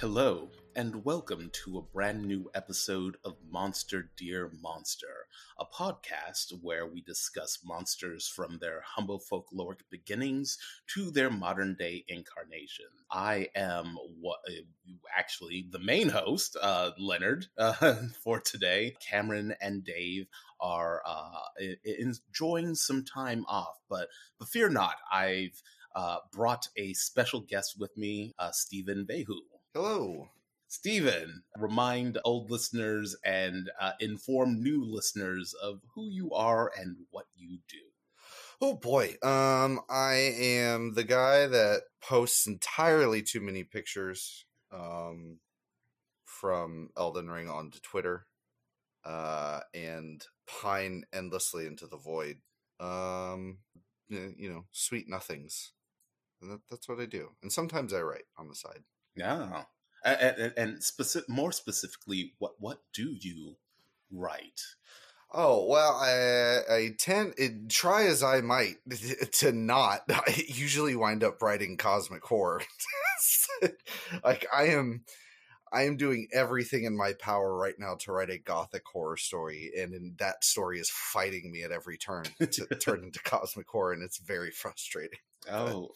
Hello, and welcome to a brand new episode of Monster Dear Monster, a podcast where we discuss monsters from their humble folkloric beginnings to their modern day incarnation. I am what actually the main host, uh, Leonard, uh, for today. Cameron and Dave are uh, enjoying some time off, but but fear not, I've uh, brought a special guest with me, uh, Stephen Behu. Hello. Stephen, remind old listeners and uh, inform new listeners of who you are and what you do. Oh boy. Um, I am the guy that posts entirely too many pictures um, from Elden Ring onto Twitter uh, and pine endlessly into the void. Um, you know, sweet nothings. And that, that's what I do. And sometimes I write on the side. Yeah. And, and specific, more specifically, what what do you write? Oh well, I I tend it, try as I might to not. I usually wind up writing cosmic horror. like I am, I am doing everything in my power right now to write a gothic horror story, and in, that story is fighting me at every turn to turn into cosmic horror, and it's very frustrating. Oh,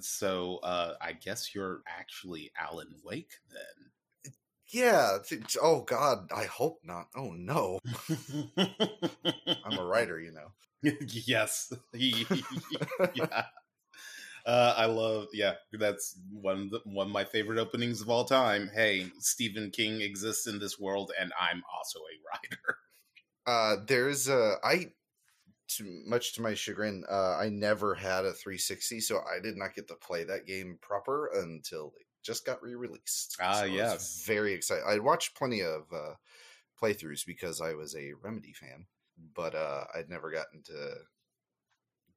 so uh, I guess you're actually Alan Wake then. Yeah. Oh God, I hope not. Oh no. I'm a writer, you know. yes. yeah. Uh, I love, yeah, that's one of the, one of my favorite openings of all time. Hey, Stephen King exists in this world, and I'm also a writer. Uh, there's a I to much to my chagrin, uh, I never had a 360, so I did not get to play that game proper until it just got re-released. Ah, so yes, very excited. I watched plenty of uh, playthroughs because I was a Remedy fan, but uh, I'd never gotten to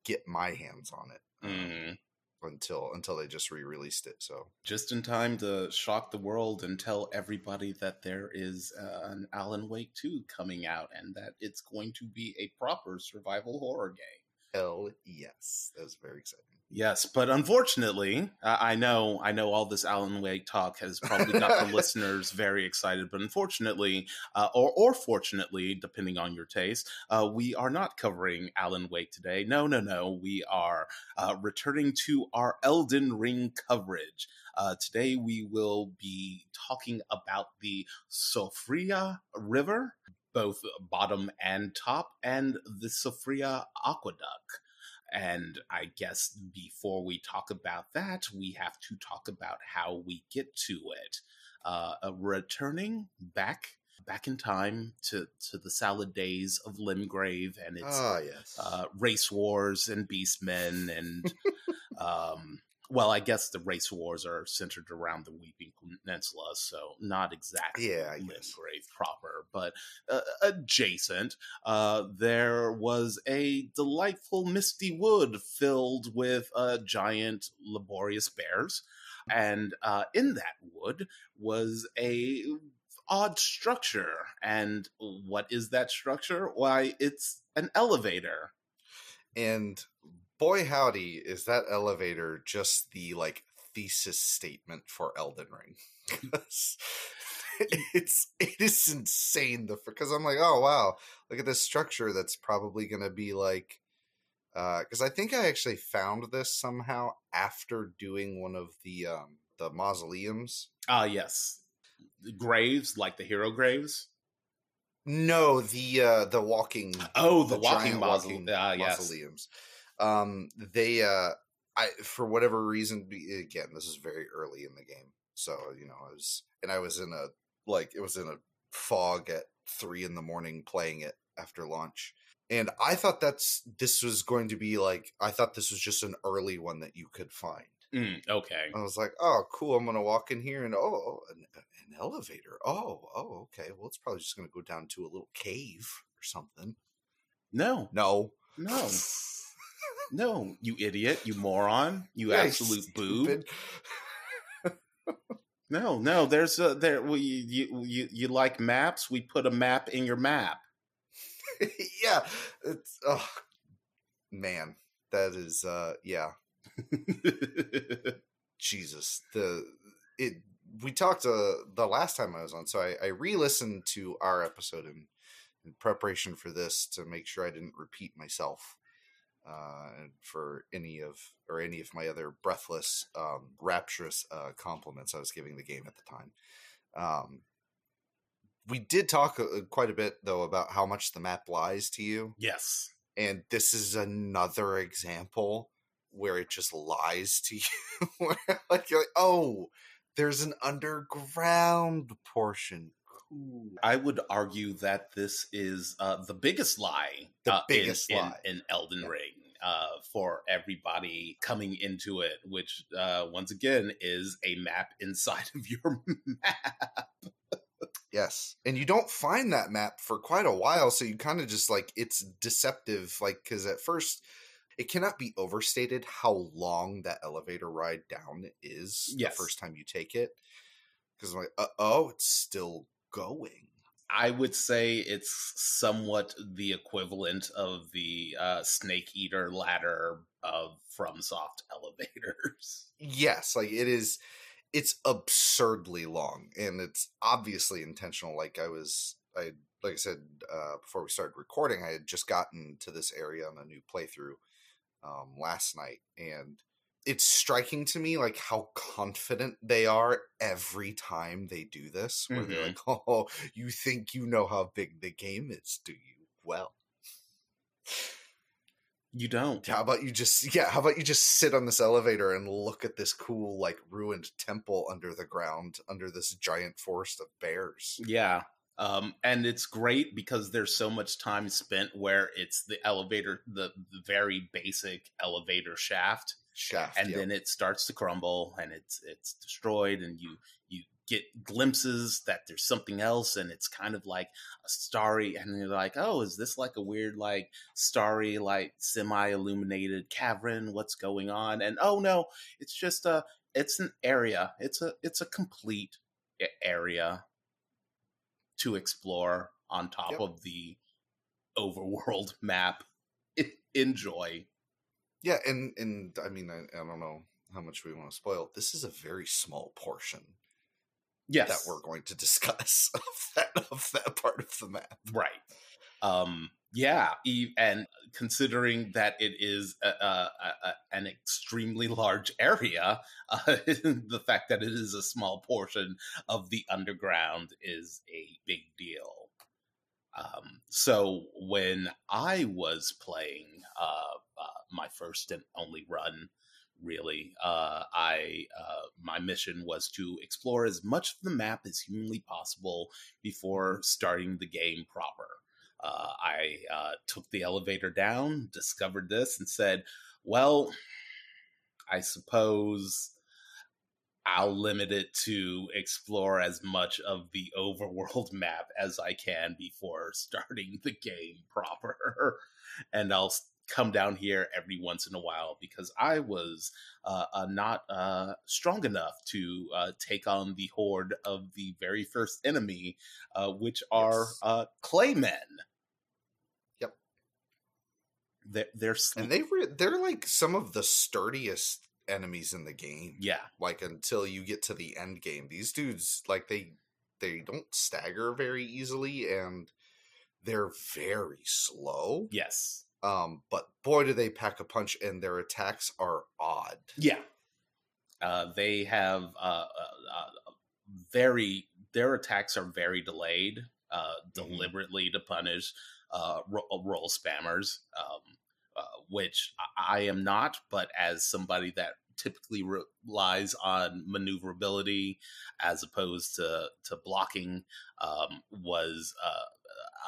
get my hands on it. Mm until until they just re-released it so. Just in time to shock the world and tell everybody that there is uh, an alan wake 2 coming out and that it's going to be a proper survival horror game. Hell yes. That was very exciting Yes, but unfortunately, I know I know all this Alan Wake talk has probably got the listeners very excited. But unfortunately, uh, or or fortunately, depending on your taste, uh, we are not covering Alan Wake today. No, no, no. We are uh, returning to our Elden Ring coverage. Uh, today, we will be talking about the Siofra River, both bottom and top, and the Siofra Aqueduct. And I guess before we talk about that, we have to talk about how we get to it. Uh, returning back back in time to, to the salad days of Limgrave and its ah, yes. uh, race wars and beastmen and um, well, I guess the race wars are centered around the Weeping Peninsula, so not exactly yeah, Limgrave proper, but uh, adjacent. Uh, there was a delightful misty wood filled with uh, giant laborious bears, and uh, in that wood was a odd structure. And what is that structure? Why, it's an elevator. And boy howdy is that elevator just the like thesis statement for Elden Ring. it's it is insane the because I'm like, oh wow, look at this structure that's probably gonna be like because uh, I think I actually found this somehow after doing one of the um the mausoleums. Ah, uh, yes, the graves like the hero graves. No, the uh the walking. Oh, the, the walking, mausole- walking uh, yes. mausoleums um they uh i for whatever reason again this is very early in the game so you know i was and i was in a like it was in a fog at three in the morning playing it after launch and i thought that's this was going to be like i thought this was just an early one that you could find. Mm, okay. I was like oh cool i'm gonna walk in here and oh an, an elevator oh oh okay well it's probably just gonna go down to a little cave or something. No. No. No No, you idiot, you moron, you yeah, absolute boob. no, no, there's a there. We you, you you like maps? We put a map in your map. yeah, it's oh man, that is uh yeah. Jesus, the it we talked uh, the last time I was on, so I, I re-listened to our episode in, in preparation for this to make sure I didn't repeat myself uh, for any of or any of my other breathless, um, rapturous uh, compliments I was giving the game at the time. Um, we did talk uh, quite a bit though about how much the map lies to you. Yes, and this is another example where it just lies to you. like you're like, oh, there's an underground portion. Cool. I would argue that this is uh, the biggest lie, The uh, biggest in, in- lie. in, Elden Yeah. Ring uh, for everybody coming into it, which uh, once again is a map inside of your map. Yes. And you don't find that map for quite a while, so you kind of just like it's deceptive like cuz at first it cannot be overstated how long that elevator ride down is Yes. the first time you take it. Cuz I'm like, uh, "Oh, it's still going." I would say it's somewhat the equivalent of the uh, Snake Eater ladder of FromSoft elevators. Yes, like it is it's absurdly long and it's obviously intentional like I was I like I said uh before we started recording I had just gotten to this area on a new playthrough um last night and it's striking to me like how confident they are every time they do this where they're like oh you think you know how big the game is do you well You don't. how about you just yeah how about you just sit on this elevator and look at this cool like ruined temple under the ground under this giant forest of bears Yeah. Um, and it's great because there's so much time spent where it's the elevator, the, the very basic elevator shaft, shaft and yeah. then it starts to crumble and it's it's destroyed, and you you get glimpses that there's something else, and it's kind of like a starry, and you're like, oh, is this like a weird like starry like semi illuminated cavern? What's going on? And oh no, it's just a it's an area. It's a it's a complete area to explore on top Yep. of the overworld map. Enjoy. Yeah and and i mean I, I don't know how much we want to spoil this is a very small portion Yes, that we're going to discuss of that of that part of the map right. Um, yeah, and considering that it is a, a, a, an extremely large area, uh, the fact that it is a small portion of the underground is a big deal. Um, so when I was playing uh, my first and only run, really, uh, I uh, my mission was to explore as much of the map as humanly possible before starting the game proper. Uh, I uh, took the elevator down, discovered this, and said, "Well, I suppose." I'll limit it to explore as much of the overworld map as I can before starting the game proper. and I'll come down here every once in a while because I was uh, uh, not uh, strong enough to uh, take on the horde of the very first enemy, uh, which are uh, claymen. Yep. They're, they're and they were they're like some of the sturdiest enemies in the game yeah, like until you get to the end game. These dudes like they they don't stagger very easily and they're very slow. Yes, um but boy do they pack a punch and their attacks are odd yeah. Uh, they have uh, uh, uh, very their attacks are very delayed, uh, Mhm. deliberately to punish uh, ro- roll spammers, um, uh, which I I am not. But as somebody that typically relies on maneuverability as opposed to to blocking, um, was uh,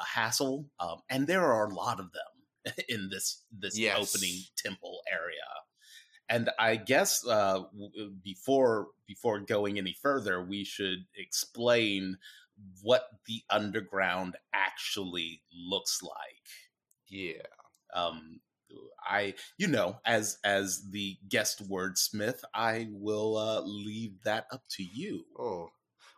a hassle. Um, and there are a lot of them in this this Yes. opening temple area and I guess uh, before before going any further, we should explain what the underground actually looks like. yeah Um, I, you know, as as the guest wordsmith, I will uh, leave that up to you. oh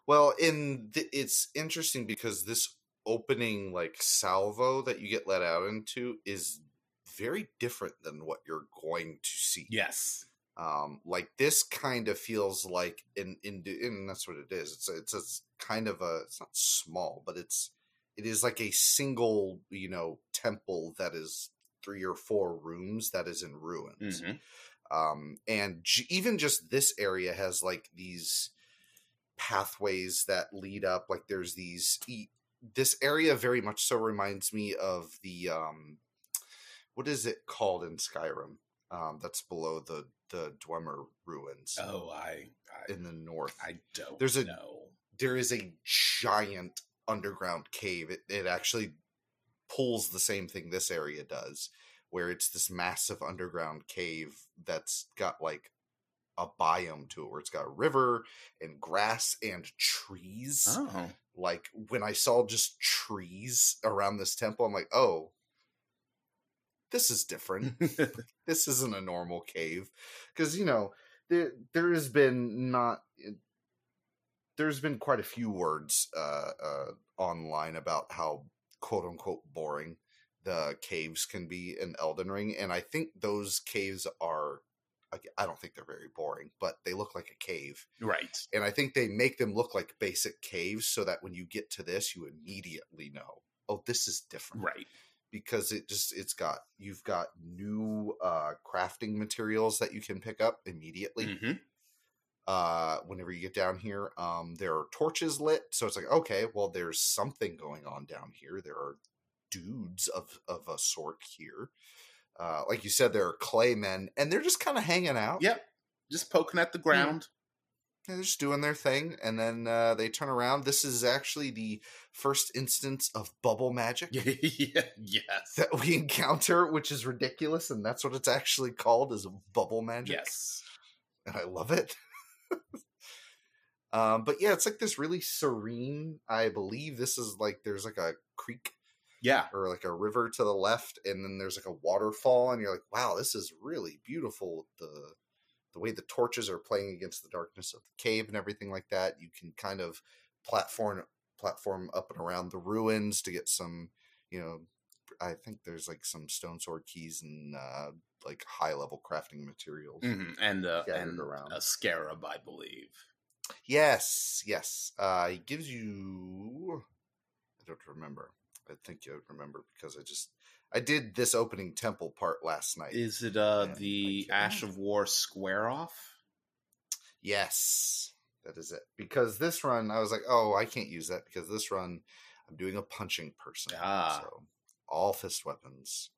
well in th- it's interesting because this opening like salvo that you get let out into is very different than what you're going to see Yes, Um, like this kind of feels like in in and that's what it is. It's a, it's a kind of a it's not small, but it's it is like a single you know temple that is three or four rooms that is in ruins. Mhm. Um, and j- even just this area has like these pathways that lead up. Like there's these. E- this area very much so reminds me of the um, what is it called in Skyrim? Um, that's below the the Dwemer ruins Oh, I I, in the north. I don't There's a- know. there is a giant underground cave. It, it actually pulls the same thing this area does, where it's this massive underground cave that's got like a biome to it, where it's got a river and grass and trees. Oh, Like when I saw just trees around this temple, I'm like, oh, this is different this isn't a normal cave because you know there there has been not there's been quite a few words uh, uh, online about how quote unquote boring the caves can be in Elden Ring, and I think those caves are. Like, I don't think they're very boring, but they look like a cave, right. and I think they make them look like basic caves so that when you get to this, you immediately know, oh, this is different Right. because it just it's got you've got new uh crafting materials that you can pick up immediately hmm uh whenever you get down here um there are torches lit so it's like okay well there's something going on down here there are dudes of of a sort here uh like you said there are clay men and they're just kind of hanging out Yep. Just poking at the ground. they're just doing their thing and then uh they turn around this is actually the first instance of bubble magic yeah. Yes. that we encounter, which is ridiculous, and that's what it's actually called is bubble magic. Yes. And I love it. um, but yeah, it's like this really serene. I believe this is like there's like a creek Yeah. or like a river to the left, and then there's like a waterfall, and you're like, wow, this is really beautiful. The the way the torches are playing against the darkness of the cave and everything like that. You can kind of platform platform up and around the ruins to get some, you know, I think there's like some stone sword keys and uh, like high level crafting materials. hmm And uh, and around. a scarab, I believe. Yes, yes. Uh, he gives you. I don't remember. I think you remember because I just I did this opening temple part last night. Is it uh the Ash of War square off? Yes, that is it. Because this run, I was like, oh, I can't use that because this run, I'm doing a punching person. Ah. So all fist weapons.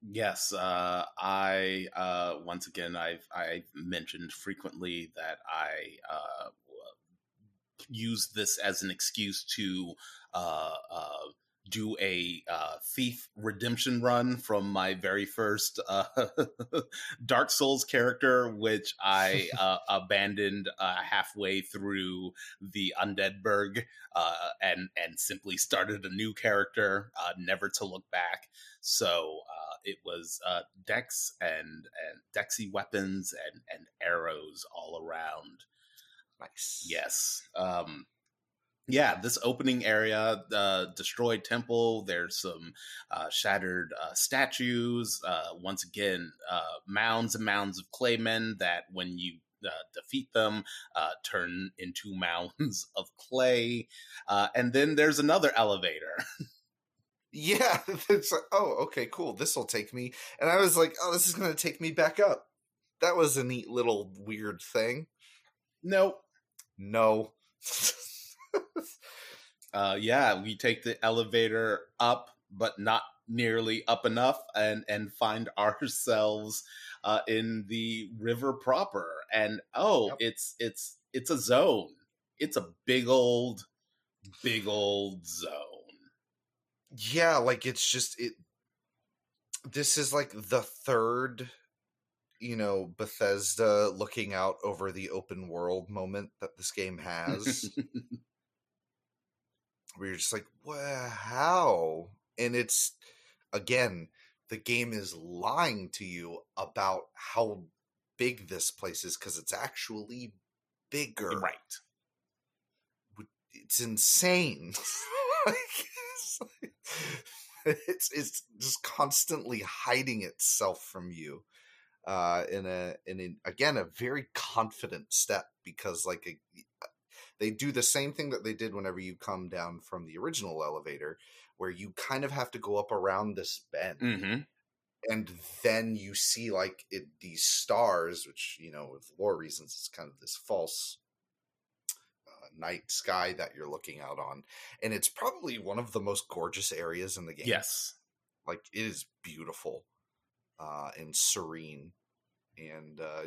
Yes, uh, I uh, once again I've I've mentioned frequently that I uh, use this as an excuse to uh, uh, do a uh, thief redemption run from my very first uh, Dark Souls character, which I uh, abandoned uh, halfway through the Undead Burg uh, and and simply started a new character, uh, never to look back. So uh, it was uh, dex and and dexy weapons and and arrows all around. Nice. Yes. Um, yeah, this opening area, uh, destroyed temple. There's some uh, shattered uh, statues. Uh, once again, uh, mounds and mounds of claymen that, when you uh, defeat them, uh, turn into mounds of clay. Uh, and then there's another elevator. Yeah. It's like, oh, okay, cool. This will take me. And I was like, oh, this is going to take me back up. That was a neat little weird thing. nope. No. uh yeah we take the elevator up but not nearly up enough and and find ourselves uh in the river proper and oh Yep. it's it's it's a zone it's a big old big old zone yeah, like it's just it this is like the third you know Bethesda looking out over the open world moment that this game has. Where you're just like, well, how? And it's again, the game is lying to you about how big this place is because it's actually bigger. right It's insane. it's, like- it's it's just constantly hiding itself from you. uh, in a in a, again a very confident step because like a, they do the same thing that they did whenever you come down from the original elevator, where you kind of have to go up around this bend. Mm-hmm. And then you see like it, these stars, which you know, with lore reasons, it's kind of this false uh, night sky that you're looking out on, and it's probably one of the most gorgeous areas in the game. Yes. like it is beautiful uh, and serene, and uh,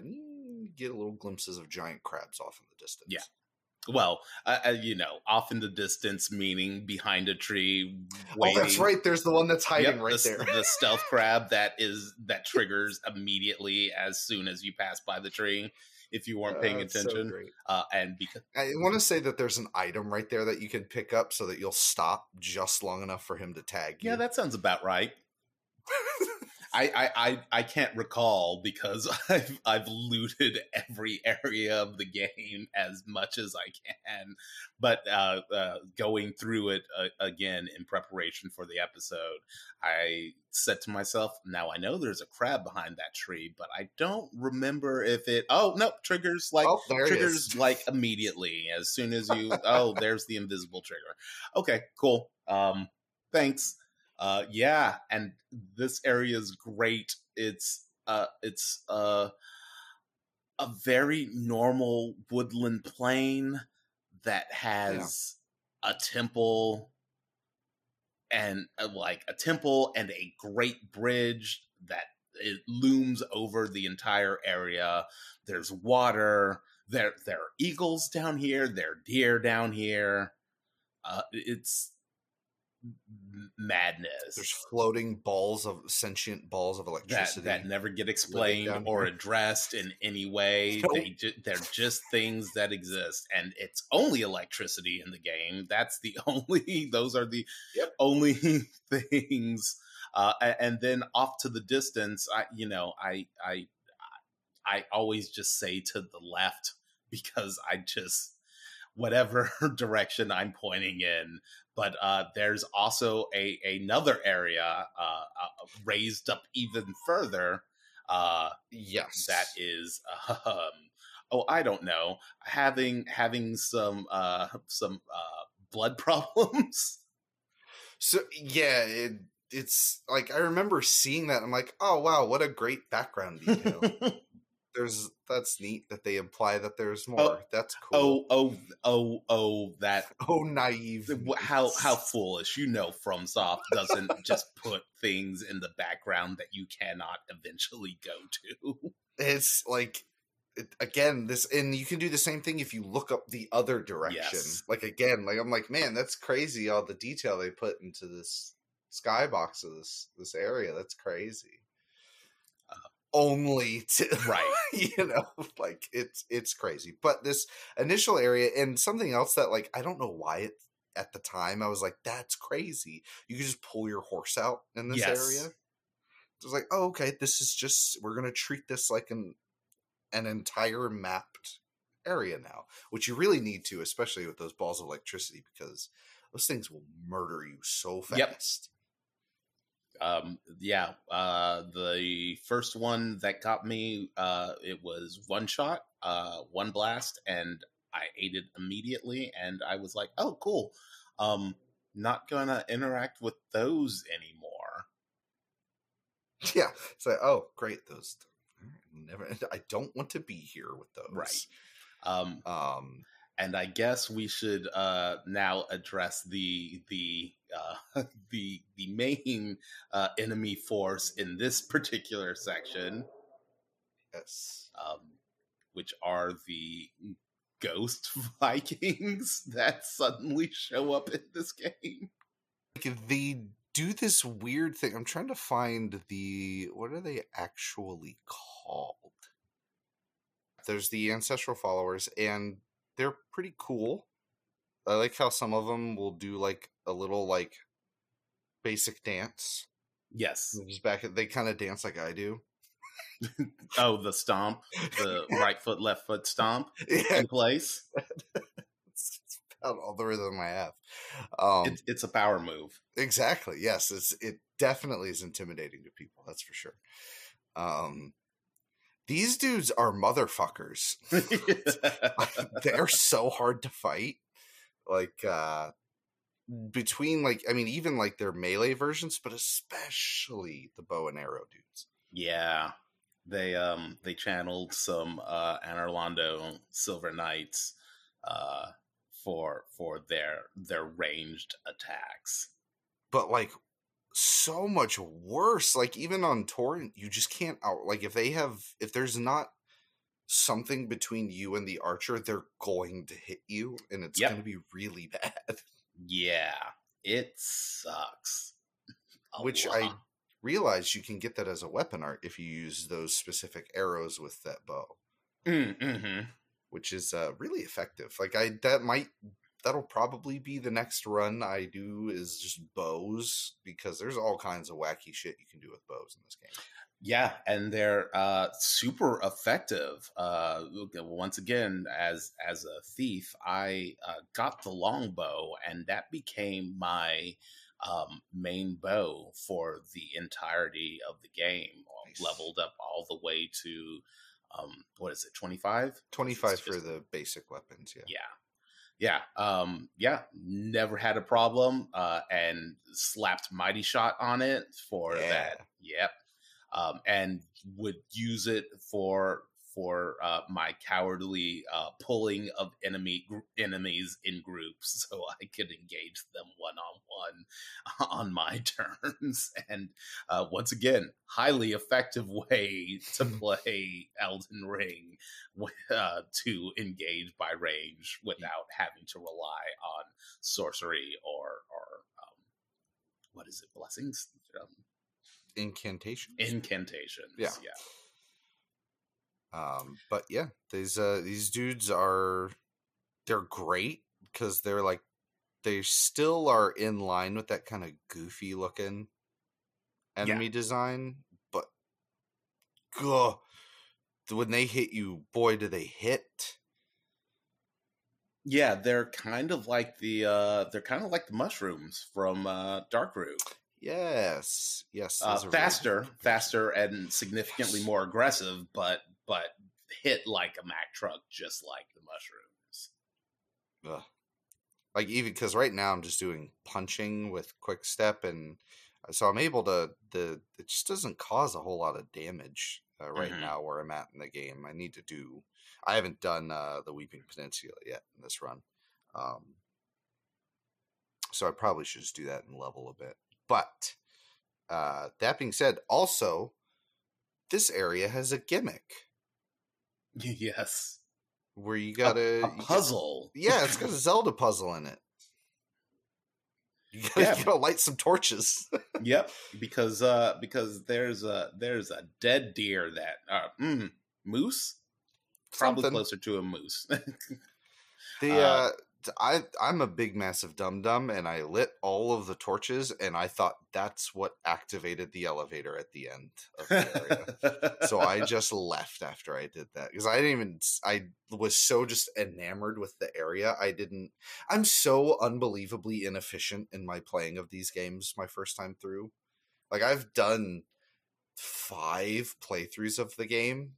get a little glimpses of giant crabs off in the distance. Yeah. Well, uh, you know, off in the distance, meaning behind a tree. Oh, that's right. There's the one that's hiding Yep, right the, there. the stealth crab that is that triggers immediately as soon as you pass by the tree. If you weren't paying Uh, it's so attention, uh, and because I want to say that there's an item right there that you can pick up so that you'll stop just long enough for him to tag you. yeah, that sounds about right. I, I, I, I can't recall because I've I've looted every area of the game as much as I can, but uh, uh, going through it uh, again in preparation for the episode, I said to myself, "Now I know there's a crab behind that tree, but I don't remember if it. Oh no, triggers like oh, triggers like immediately as soon as you. oh, there's the invisible trigger. Okay, cool. Um, thanks." Uh, yeah, and this area is great. It's uh, it's uh, a very normal woodland plain that has a temple and uh, like a temple and a great bridge that it looms over the entire area. There's water. There there are eagles down here. There are deer down here. Uh, it's madness There's floating balls of sentient balls of electricity. that never get explained or addressed in any way. Nope. They ju- they're just things that exist, and it's only electricity in the game. That's the only; those are the Yep. only things. Uh, and then off to the distance, I you know I I I always just say to the left because I just whatever direction I'm pointing in. But uh, there's also a another area uh, uh, raised up even further uh, yes, that is um, oh I don't know having having some uh, some uh, blood problems. So yeah, it, it's like I remember seeing that. I'm like, oh wow, what a great background detail. There's that's neat that they imply that there's oh, more. that's cool. oh oh oh oh that Oh, naive. how how foolish you know FromSoft doesn't just put things in the background that you cannot eventually go to. it's like it, again this and you can do the same thing if you look up the other direction Yes. like again like i'm like man that's crazy all the detail they put into this skybox of this this area that's crazy only to Right. you know like it's it's crazy. But this initial area and something else that like i don't know why it at the time i was like that's crazy. You can just pull your horse out in this Yes. area it was like oh okay this is just we're gonna treat this like an an entire mapped area now which you really need to especially with those balls of electricity because those things will murder you so fast um yeah uh the first one that got me uh it was one shot uh one blast and i ate it immediately and i was like oh cool um not gonna interact with those anymore yeah it's like oh great those never i don't want to be here with those Right. um um and i guess we should uh now address the the uh the the main uh enemy force in this particular section. Yes. Um, which are the ghost Vikings that suddenly show up in this game. like they do this weird thing i'm trying to find the what are they actually called? There's the ancestral followers and they're pretty cool i like how some of them will do like a little like basic dance Yes. just back they kind of dance like i do Oh, the stomp, the right foot, left foot stomp yeah in place. it's about all the rhythm i have um It's, it's a power move. Exactly. Yes, it's it definitely is intimidating to people. That's for sure. Um, these dudes are motherfuckers. They're so hard to fight. Like uh between like I mean even like their melee versions, but especially the bow and arrow dudes. Yeah. They um they channeled some uh Anor Londo Silver Knights uh for for their their ranged attacks. But like so much worse. Like even on torrent, you just can't out. Like if they have, if there's not something between you and the archer, they're going to hit you, and it's Yep. going to be really bad. Yeah, it sucks. A Which I lot. realize you can get that as a weapon art if you use those specific arrows with that bow, Mm, mhm. which is uh, really effective. Like I that might that'll probably be the next run I do is just bows because there's all kinds of wacky shit you can do with bows in this game. Yeah, and they're uh, super effective. Uh, once again, as as a thief, I uh, got the longbow, and that became my um, main bow for the entirety of the game. Nice. Leveled up all the way to um, what is it, twenty five? 25 for the basic weapons, yeah. Yeah. Yeah. Um, yeah. Never had a problem. Uh, and slapped Mighty Shot on it for Yeah. that. Yep. Um, and would use it for for uh, my cowardly uh, pulling of enemy gr- enemies in groups, so I could engage them one on one on my terms. And uh, once again, highly effective way to play Elden Ring uh, to engage by range without having to rely on sorcery or or um, what is it blessings um, Incantation. incantations Yeah. yeah Um, but yeah, these uh these dudes are they're great because they're like they still are in line with that kind of goofy looking enemy design, but gah, when they hit you, boy, do they hit! yeah they're kind of like the uh they're kind of like the mushrooms from uh darkroot Yes, yes, uh, are really faster faster and significantly Yes. more aggressive but but hit like a mac truck just like the mushrooms Ugh. Like even because right now I'm just doing punching with quick step, and uh, so I'm able to the it just doesn't cause a whole lot of damage uh, right Mhm. now where I'm at in the game. I need to do. I haven't done uh, the Weeping Peninsula yet in this run, um, so I probably should just do that and level a bit. But uh, that being said, also this area has a gimmick yes where you gotta a, get- puzzle Yeah, it's got a Zelda puzzle in it. You gotta, Yeah. you gotta light some torches. yep because uh because there's a there's a dead deer that uh mm, moose probably Something. closer to a moose The Uh, uh, I I'm a big massive dum dum, and I lit all of the torches, and I thought that's what activated the elevator at the end of the area. so I just left after I did that because I didn't even. I was so just enamored with the area. I didn't. I'm so unbelievably inefficient in my playing of these games. My first time through, like I've done five playthroughs of the game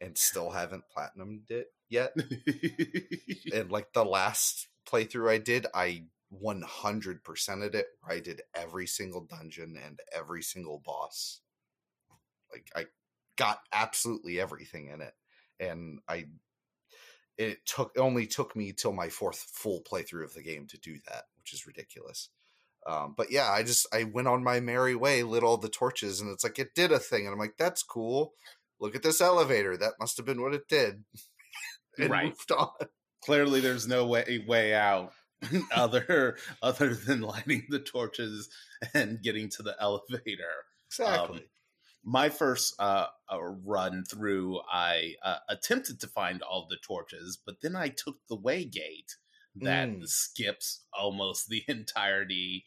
and still haven't platinumed it yet. and like the last playthrough I did, I 100%ed it. I did every single dungeon and every single boss. Like I got absolutely everything in it, and I it took it only took me till my fourth full playthrough of the game to do that, which is ridiculous. Um, but yeah, I just I went on my merry way, lit all the torches, and it's like it did a thing, and I'm like, that's cool. Look at this elevator. That must have been what it did. And Right. moved on. clearly there's no way way out other other than lighting the torches and getting to the elevator Exactly. my first uh, run through, I uh, attempted to find all the torches, but then I took the way gate that Mm. skips almost the entirety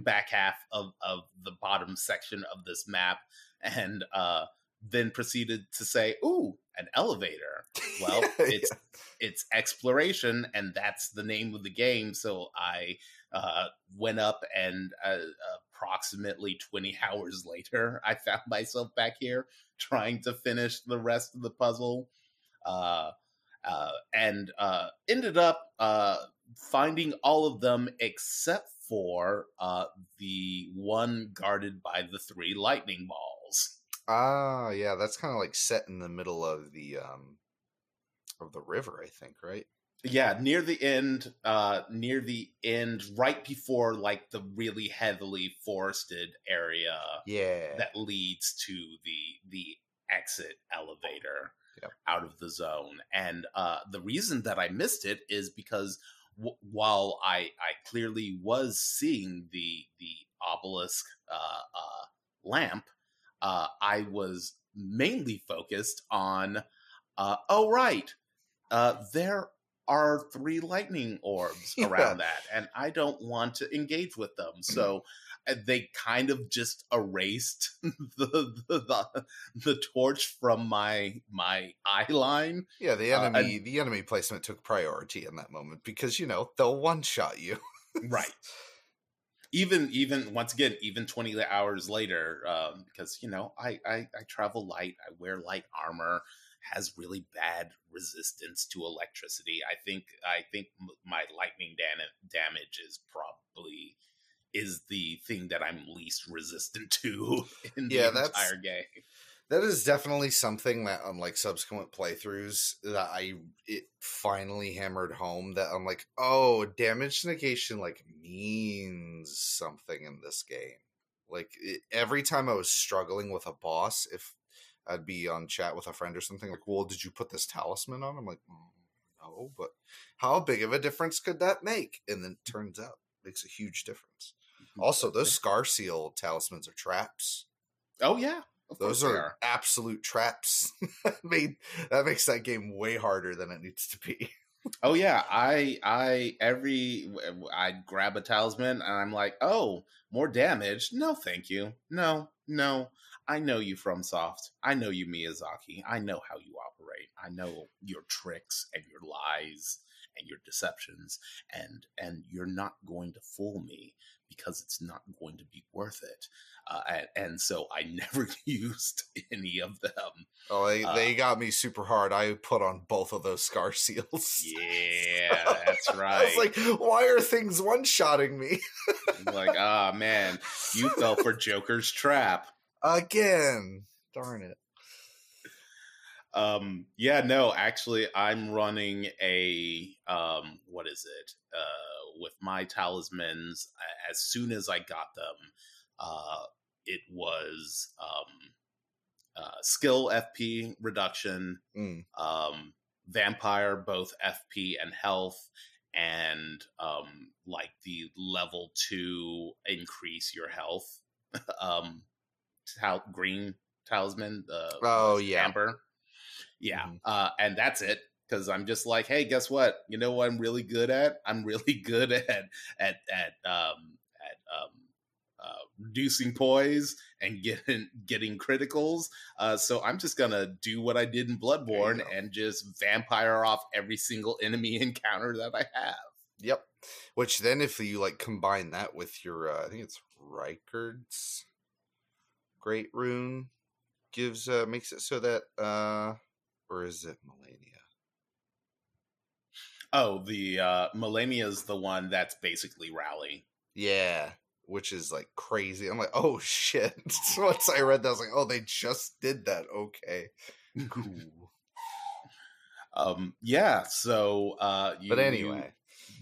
back half of, of the bottom section of this map and uh, then proceeded to say, "Ooh, an elevator." Well, Yeah, it's it's exploration, and that's the name of the game. So I uh, went up, and uh, approximately twenty hours later, I found myself back here trying to finish the rest of the puzzle, uh, uh, and uh, ended up uh, finding all of them except for uh, the one guarded by the three lightning balls. Ah, yeah, that's kind of like set in the middle of the um of the river, I think, right? Yeah, near the end, uh, near the end, right before like the really heavily forested area Yeah. that leads to the the exit elevator Yep. out of the zone. And uh, the reason that I missed it is because w- while I I clearly was seeing the the obelisk uh, uh, lamp, uh, I was mainly focused on. Uh, oh right, uh, there are three lightning orbs Yeah. around that, and I don't want to engage with them. So uh, they kind of just erased the, the the the torch from my my eye line. yeah, the uh, enemy the enemy placement took priority in that moment because you know, they'll one shot you. Right. Even even once again, even twenty hours later, um, because you know I, I I travel light, I wear light armor, has really bad resistance to electricity. I think I think my lightning dan- damage is probably is the thing that I'm least resistant to in the Yeah, entire game. That is definitely something that on like subsequent playthroughs that I it finally hammered home that I'm like, oh, damage negation like means something in this game. Like it, every time I was struggling with a boss, if I'd be on chat with a friend or something like, well, did you put this talisman on? I'm like, "Mm, no, but how big of a difference could that make? And then it turns out it makes a huge difference. Also, those scar seal talismans are traps. oh yeah, Those they are, absolute traps. I mean, that makes that game way harder than it needs to be. Oh yeah, I I every I grab a talisman and I'm like, oh, more damage? No, thank you. No, no. I know you from Soft. I know you Miyazaki. I know how you operate. I know your tricks and your lies and your deceptions, and and you're not going to fool me because it's not going to be worth it. Uh, and, and so I never used any of them. Oh, they, Uh, they got me super hard. I put on both of those scar seals. Yeah, that's right. I was like, why are things one shotting me like, ah, man, you fell for Joker's trap. again? Darn it. Um, yeah, no, actually, I'm running a um, what is it? Uh, with my talismans. As soon as I got them, uh, it was um, uh, skill FP reduction, Mm. um, vampire both FP and health, and um, like the level two increase your health. um, tal- green talisman. Uh, Oh, yeah. amber. Yeah, Mhm. uh, and that's it. Because I'm just like, hey, guess what? You know what I'm really good at? I'm really good at at at um, at um, uh, reducing poise and getting getting criticals. Uh, so I'm just gonna do what I did in Bloodborne and just vampire off every single enemy encounter that I have. Yep. Which then, if you like combine that with your, uh, I think it's Rykard's Great Rune, gives uh makes it so that, uh or is it Malenia? Oh, the uh, Malenia is the one that's basically rally. Yeah, which is like crazy. I'm like, oh shit. Once I read that, I was like, oh, they just did that. Okay, cool. Um, yeah. So, uh, you, but anyway,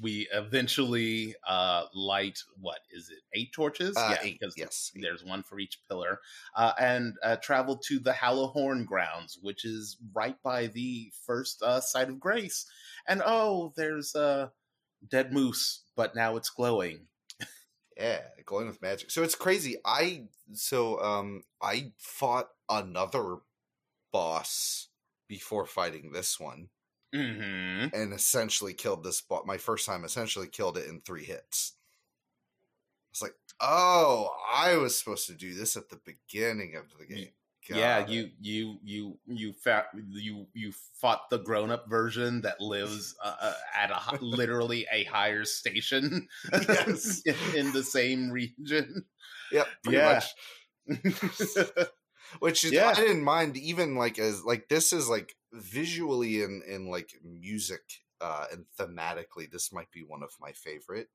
we eventually uh light what is it eight torches uh, yeah eight, because yes, eight. there's one for each pillar uh and uh travel to the hallowhorn grounds which is right by the first uh site of grace and oh there's a dead moose but now it's glowing yeah, glowing with magic. So it's crazy. I so um I fought another boss before fighting this one. mm-hmm and essentially killed this bot. My first time essentially killed it in three hits. It's like, oh, I was supposed to do this at the beginning of the game. Yeah, you you you you fa- you you fought the grown up version that lives uh, uh at a literally a higher station yes. in, in, the same region. Yep, yeah. Which is, yeah. I didn't mind even like as like this is like visually and in like music uh and thematically this might be one of my favorite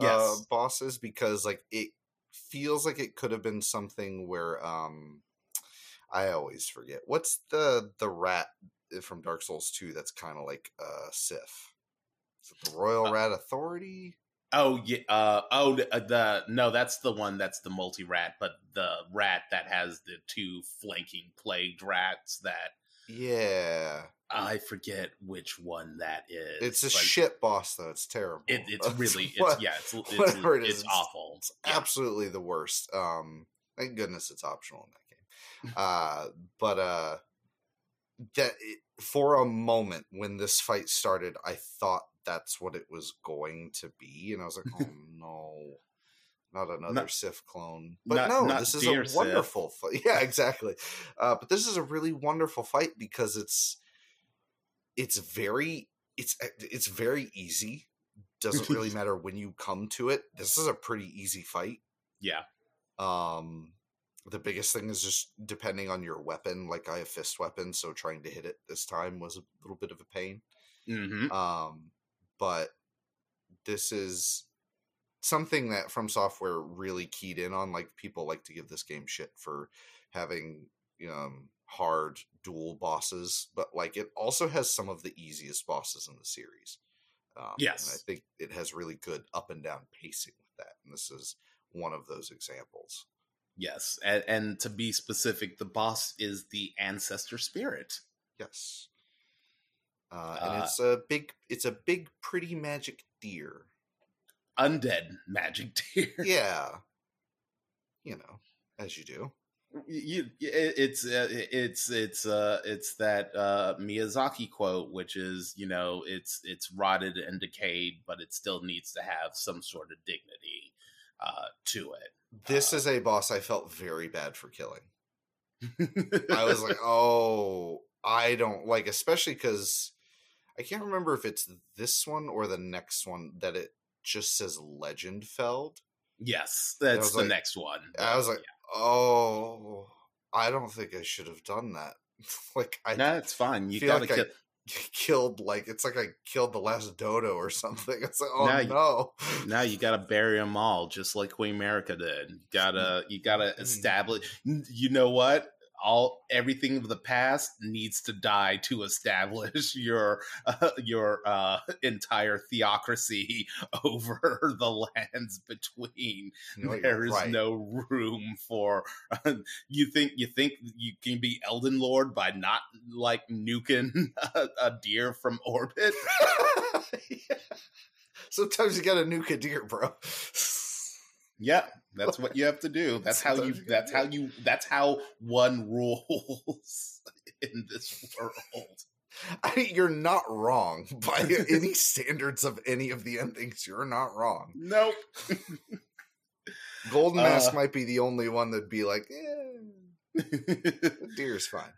uh, yes. uh bosses because like it feels like it could have been something where um I always forget. What's the the rat eh, from Dark Souls 2 that's kind of like uh Sif? the Royal uh, Rat Authority? Oh yeah. Uh, oh, the, uh, the no, that's the one. That's the multi rat, but the rat that has the two flanking plagued rats. That yeah, I forget which one that is. It's a shit boss though. It's terrible. It, it's really, it's yeah, it's it's, it's, it is, awful. It's yeah. absolutely the worst. Um, thank goodness it's optional in that. Uh, but uh, that it, for a moment when this fight started, I thought that's what it was going to be, and I was like, oh no. Not another not, Sif clone, but not, no, not this is a wonderful fight. Yeah, exactly. Uh, but this is a really wonderful fight because it's it's very it's eh, it's very easy. Doesn't really matter when you come to it. This is a pretty easy fight. Yeah. Um, the biggest thing is just depending on your weapon. Like I have fist weapon, so trying to hit it this time was a little bit of a pain. Mm-hmm. Um, but this is something that from software really keyed in on like people like to give this game shit for having um hard dual bosses but like it also has some of the easiest bosses in the series um, yes i think it has really good up and down pacing with that and this is one of those examples yes and, and to be specific the boss is the ancestor spirit yes uh, and uh, it's a big, it's a big, pretty magic deer. Undead magic deer. Yeah, you know, as you do. You, it's uh, it's it's uh it's that uh Miyazaki quote, which is you know it's it's rotted and decayed, but it still needs to have some sort of dignity uh to it. This uh, is a boss I felt very bad for killing. I was like, oh, I don't like, especially because I can't remember if it's this one or the next one that it just says Legend Legendfeld. Yes, that's the like, next one. I was like, yeah. oh, I don't think I should have done that. like, I no, it's fine. You gotta like kill. killed like it's like I killed the last dodo or something. It's like oh now no. You, now you gotta bury them all, just like Queen Marika did. You gotta you gotta mm. establish. You know what? All everything of the past needs to die to establish your uh, your uh, entire theocracy over the lands between. No, there is right. no room for uh, you think you think you can be Elden Lord by not like nuking a, a deer from orbit. yeah. Sometimes you gotta nuke a deer, bro. Yeah, that's what you have to do. That's how you. That's how you. That's how one rules in this world. I, you're not wrong by any standards of any of the endings. You're not wrong. Nope. Golden Mask uh, might be the only one that'd be like, eh, deer's fine.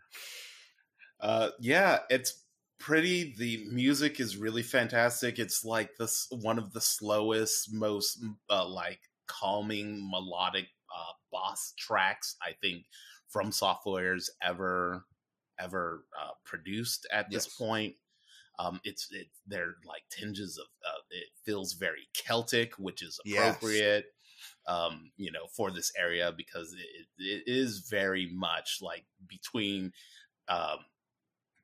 Uh, yeah, it's pretty. The music is really fantastic. It's like this one of the slowest, most uh, like calming melodic uh, boss tracks I think from softwares ever ever uh, produced at yes. this point. Um, it's it, they're like tinges of uh, it feels very Celtic, which is appropriate. Yes. Um, you know, for this area because it, it is very much like between um,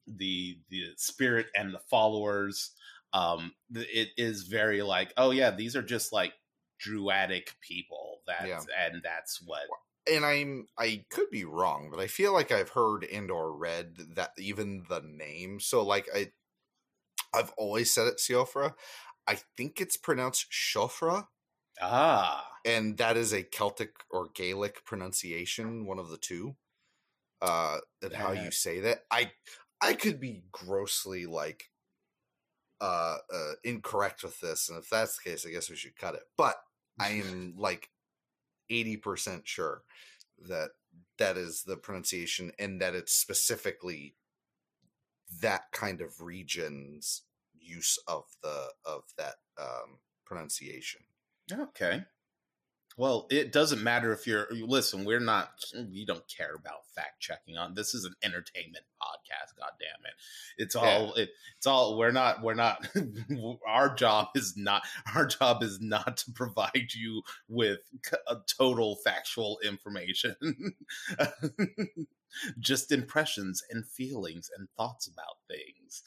the the spirit and the followers. Um, it is very like, oh yeah, these are just like druidic people. That yeah. and that's what. And I'm I could be wrong, but I feel like I've heard and or read that even the name. So like I, I've always said it Siofra. I think it's pronounced Shofra. Ah, and that is a Celtic or Gaelic pronunciation, one of the two. Uh, and how you say that. I I could be grossly like uh, uh, incorrect with this, and if that's the case, I guess we should cut it. But I am like eighty percent sure that that is the pronunciation and that it's specifically that kind of region's use of the of that um, pronunciation. Okay. Well, it doesn't matter if you're listen, we're not we don't care about fact checking on this is an entertainment podcast, god damn it. It's all yeah. it, it's all we're not we're not our job is not our job is not to provide you with a total factual information. Just impressions and feelings and thoughts about things.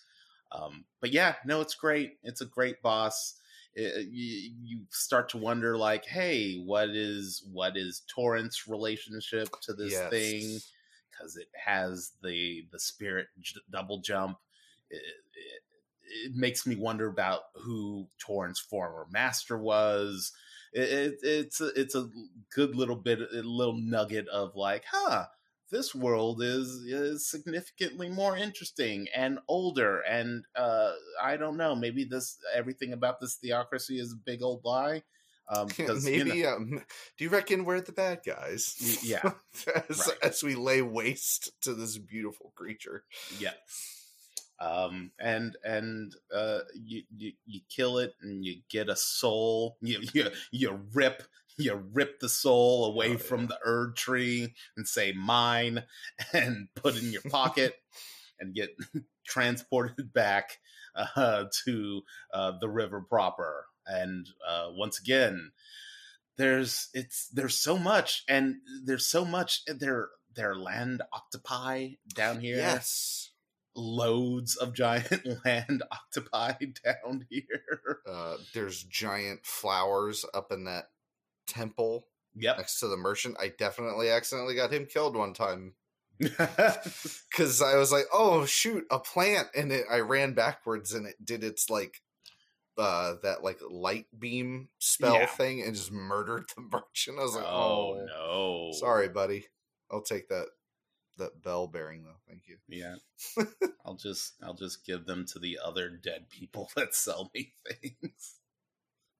Um, but yeah, no, it's great. It's a great boss Eh, eh, it, you, you start to wonder like hey what is what is torrent's relationship to this yes. thing because it has the the spirit j- double jump. It, it, it, makes me wonder about who torrent's former master was. It's a, it's a good little bit a little nugget of like huh this world is is significantly more interesting and older and uh i don't know maybe this everything about this theocracy is a big old lie um because maybe you know, um do you reckon we're the bad guys? Yeah. As, right. as we lay waste to this beautiful creature. Yeah. Um and and uh you, you you kill it and you get a soul you you, you rip you rip the soul away oh, from the Erdtree and say mine and put it in your pocket and get transported back uh, to uh, the river proper. And uh, once again, there's it's there's so much and there's so much there there land octopi down here. Yes. Loads of giant land octopi down here. Uh, there's giant flowers up in that temple yep. next to the merchant. I definitely accidentally got him killed one time because I was like, "Oh shoot, a plant!" and it, I ran backwards and it did its like uh that like light beam spell yeah. thing and just murdered the merchant. I was like, "Oh, oh no, sorry, buddy. I'll take that." that bell bearing though thank you yeah i'll just i'll just give them to the other dead people that sell me things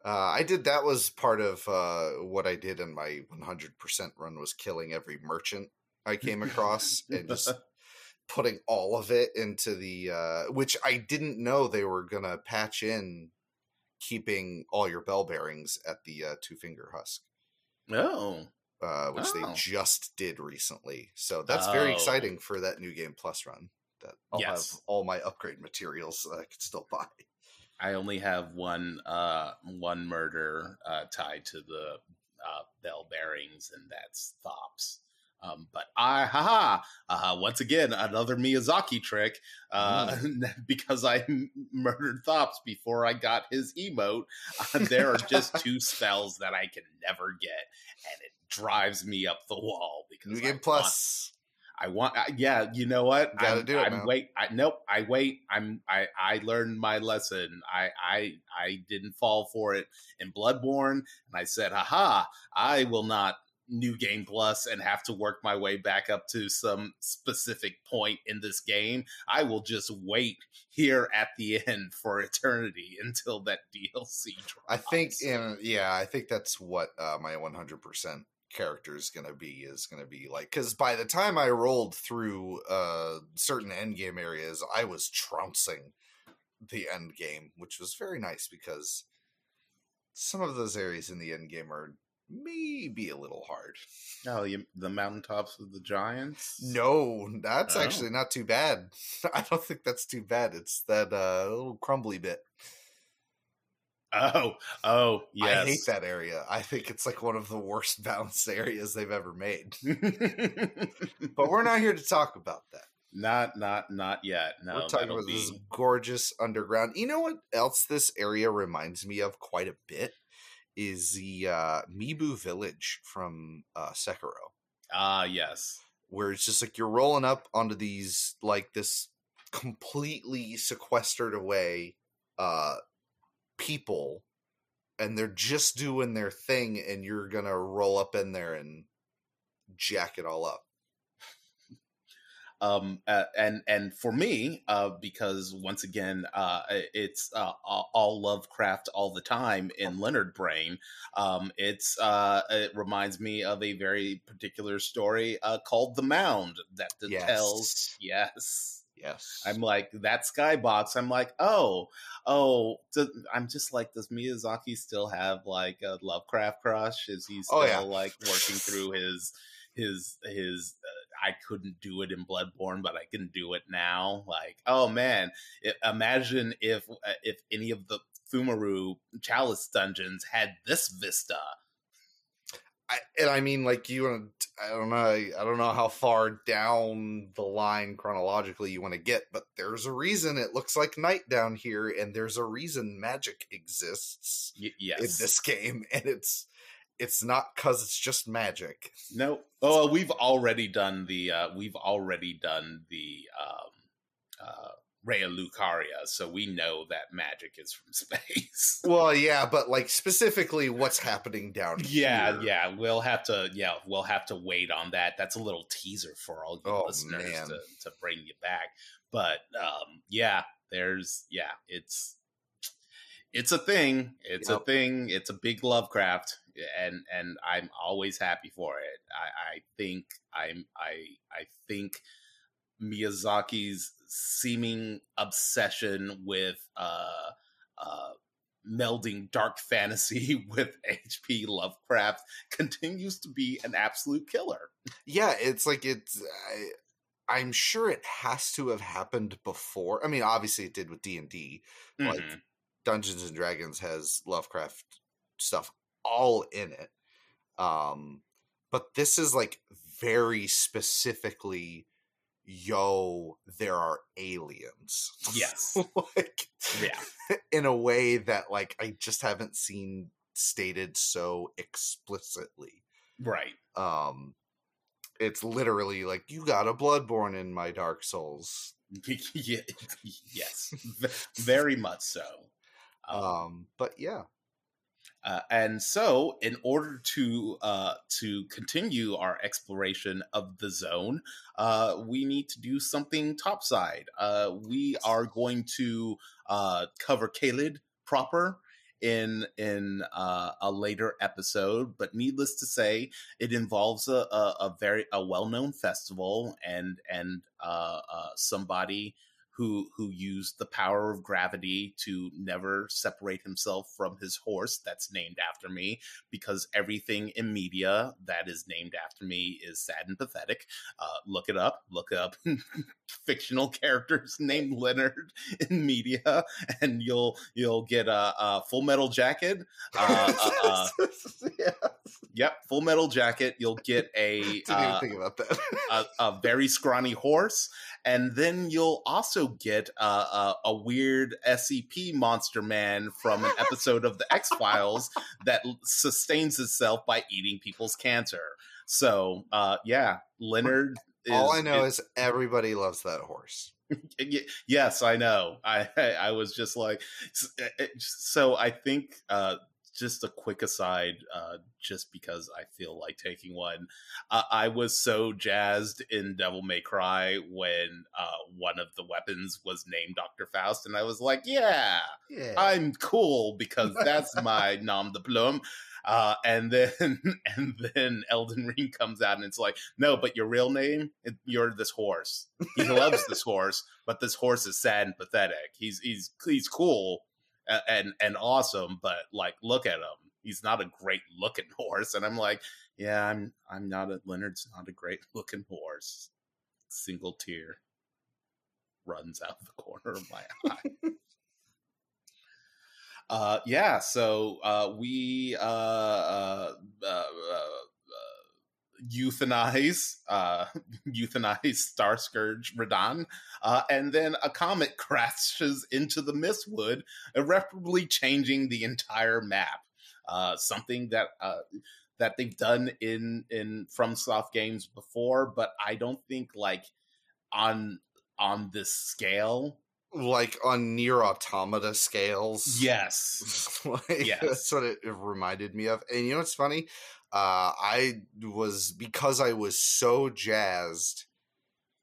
uh, I did that was part of uh, what I did in my 100% run was killing every merchant I came across and just putting all of it into the uh, which I didn't know they were gonna patch in keeping all your bell bearings at the uh, two finger husk. Oh. Uh, which oh. they just did recently. So that's oh. very exciting for that new game plus run. That I'll yes. have all my upgrade materials I could still buy. I only have one uh, one murder uh, tied to the uh, bell bearings, and that's Thops. Um, but I, haha, uh, once again, another Miyazaki trick uh, mm. because I m- murdered Thops before I got his emote. Uh, there are just two spells that I can never get, and it drives me up the wall because New Game Plus. I want, I, yeah, you know what? Gotta I'm, do it. I'm wait. I nope. I wait. I'm. I. I learned my lesson. I. I. I didn't fall for it in Bloodborne, and I said, "Haha! I will not new game plus and have to work my way back up to some specific point in this game. I will just wait here at the end for eternity until that DLC drops. I think, in, yeah, I think that's what uh, my 100% character is going to be is going to be like because by the time i rolled through uh certain end game areas i was trouncing the end game which was very nice because some of those areas in the end game are maybe a little hard. Oh you, the mountaintops of the giants? No that's oh. actually not too bad. I don't think that's too bad. It's that uh little crumbly bit Oh, oh, yes. I hate that area. I think it's like one of the worst balanced areas they've ever made. but we're not here to talk about that. Not, not, not yet. No, we're talking about be... this gorgeous underground. You know what else this area reminds me of quite a bit is the uh, Mibu Village from uh, Sekiro. Ah, uh, yes. Where it's just like you're rolling up onto these like this completely sequestered away uh people and they're just doing their thing and you're gonna roll up in there and jack it all up um, uh, and and for me, uh, because once again, uh, it's uh, all Lovecraft all the time in Leonard Brain. Um, it's uh, it reminds me of a very particular story uh, called The Mound that Yes. tells yes. Yes. I'm like that skybox. I'm like, oh, oh. I'm just like, does Miyazaki still have like a Lovecraft crush? Is he still Oh, yeah. like working through his his his? Uh, I couldn't do it in Bloodborne, but I can do it now. Like, oh man, it, imagine if uh, if any of the Pthumeru Chalice dungeons had this vista. I, and I mean, like you want to, I don't know, I don't know how far down the line chronologically you want to get, but there's a reason it looks like night down here, and there's a reason magic exists Y- yes. in this game, and it's it's not because it's just magic. No. Oh, we've already done the uh we've already done the um uh Raya Lucaria, so we know that magic is from space. Well, yeah, but like specifically, what's happening down yeah, here? yeah. We'll have to yeah, we'll have to wait on that. That's a little teaser for all you Oh, listeners man. to, to bring you back. But um yeah, there's yeah, it's it's a thing. It's a thing. It's a big Lovecraft, and and I'm always happy for it. I, I think I'm I I think Miyazaki's seeming obsession with uh uh melding dark fantasy with HP Lovecraft continues to be an absolute killer. yeah it's like it's I, i'm sure it has to have happened before i mean obviously it did with d&d Like, Mhm. dungeons and dragons has lovecraft stuff all in it um but this is like very specifically yo there are aliens Yes. like yeah. in a way that like i just haven't seen stated so explicitly Right. um it's literally like you got a bloodborne in my dark souls yes. Very much so. Um, um but yeah Uh, and so, in order to uh, to continue our exploration of the zone, uh, we need to do something topside. Uh, we are going to uh, cover Caelid proper in in uh, a later episode, but needless to say, it involves a, a, a very a well known festival and and somebody who who used the power of gravity to never separate himself from his horse that's named after me because everything in media that is named after me is sad and pathetic. Uh, look it up look up fictional characters named leonard in media and you'll you'll get a, a full metal jacket uh, uh, uh, yep full metal jacket. You'll get a didn't uh, even think about that. a, a very scrawny horse, and then you'll also get a, a, a weird SCP monster man from an episode of the X Files that sustains itself by eating people's cancer. So, uh, yeah, Leonard. Is, all i know is is everybody loves that horse yes i know i i was just like eh, eh, so i think uh just a quick aside uh just because i feel like taking one uh, i was so jazzed in devil may cry when uh one of the weapons was named dr faust and i was like yeah yeah i'm cool because that's my nom de plume uh, and then and then Elden Ring comes out and it's like, no, but your real name, it, you're this horse. He loves this horse, but this horse is sad and pathetic. He's he's he's cool and and awesome, but like, look at him. He's not a great looking horse. And I'm like, yeah, I'm I'm not a Leonard's not a great looking horse. Single tear runs out of the corner of my eye. Uh, yeah, so uh, we uh, uh, uh, uh, euthanize uh, euthanize Starscourge Radahn, uh, and then a comet crashes into the Mistwood, irreparably changing the entire map. Uh, something that uh, that they've done in in FromSoft games before, but I don't think like on on this scale. like on NieR Automata scales Yes. like, Yes. that's what it, it reminded me of and you know what's funny uh i was because i was so jazzed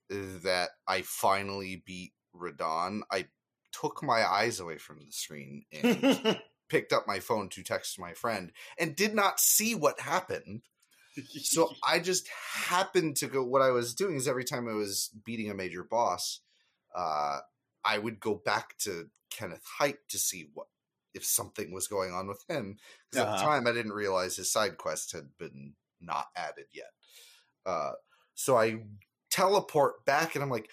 that I finally beat Radahn. I took my eyes away from the screen and picked up my phone to text my friend and did not see what happened. So I just happened to go. What I was doing is every time I was beating a major boss, uh, I would go back to Kenneth Haight to see what if something was going on with him. Because uh-huh. at the uh-huh. time, I didn't realize his side quest had been not added yet. Uh, so I teleport back, and I'm like,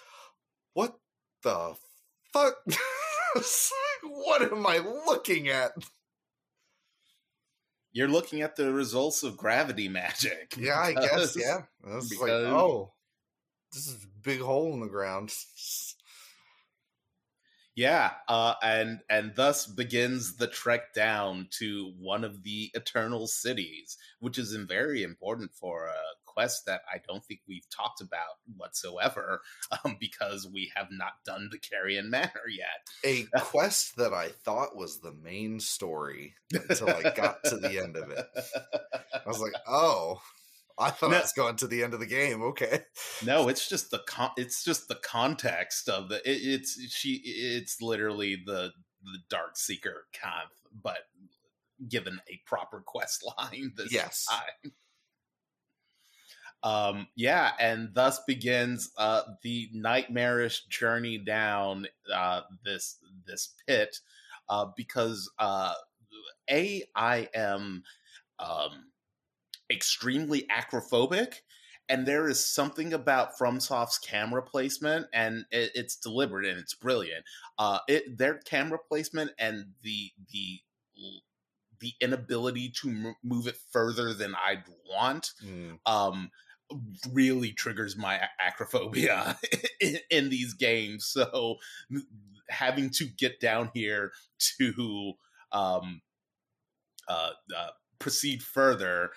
"What the fuck? what am I looking at?" You're looking at the results of gravity magic. Yeah, I guess. Yeah, was like, oh, this is a big hole in the ground. Yeah, uh, and and thus begins the trek down to one of the eternal cities, which is very important for a quest that I don't think we've talked about whatsoever, um, because we have not done the Caria Manor yet. A quest that I thought was the main story until I got to the end of it. I was like, oh, I thought no, I was going to the end of the game. Okay. No, it's just the con- it's just the context of the it, it's she it's literally the the dark seeker kind but given a proper quest line this yes. time. Um yeah, and thus begins uh the nightmarish journey down uh this this pit uh because uh a I am um extremely acrophobic and there is something about FromSoft's camera placement, and it, it's deliberate and it's brilliant. Uh, it, their camera placement and the the the inability to m- move it further than I'd want, mm. um, really triggers my acrophobia in, in, these games. So having to get down here to um, uh, uh, proceed further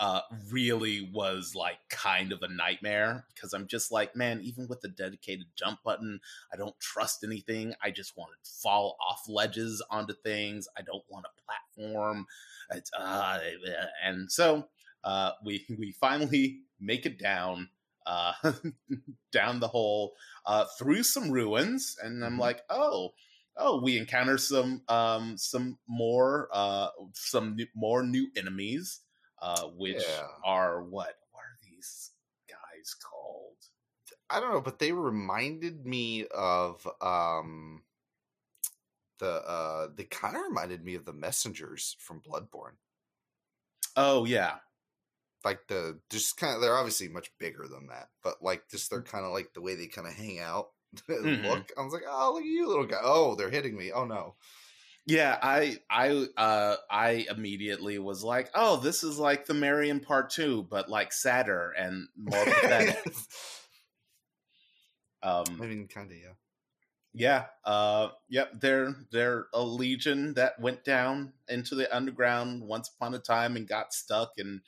uh, really was like kind of a nightmare because I'm just like, man, even with the dedicated jump button, I don't trust anything. I just want to fall off ledges onto things. I don't want a platform. Uh, and so uh, we we finally make it down uh, down the hole uh, through some ruins, and I'm mm-hmm. like, oh. Oh, we encounter some um, some more uh, some new, more new enemies uh, which yeah. are what? What are these guys called? I don't know, but they reminded me of um, the uh, they kind of reminded me of the messengers from Bloodborne. Oh yeah, like the just kind of they're obviously much bigger than that, but like just they're mm. kind of like the way they kind of hang out. mm-hmm. Look, I was like, oh look at you, little guy. Oh, they're hitting me. Oh no. Yeah, I I uh I immediately was like, "Oh, this is like the Marion Part 2, but like sadder and more pathetic." um I mean, kind of, yeah. Yeah, uh yep, they're they're a legion that went down into the underground once upon a time and got stuck and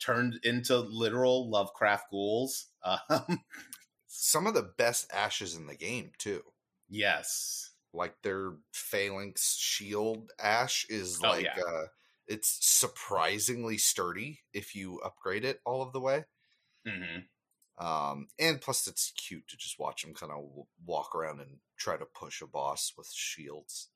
turned into literal Lovecraft ghouls. Um some of the best ashes in the game, too. Yes like their phalanx shield ash is oh, like yeah. uh it's surprisingly sturdy if you upgrade it all of the way mm-hmm. um and plus it's cute to just watch them kind of w- walk around and try to push a boss with shields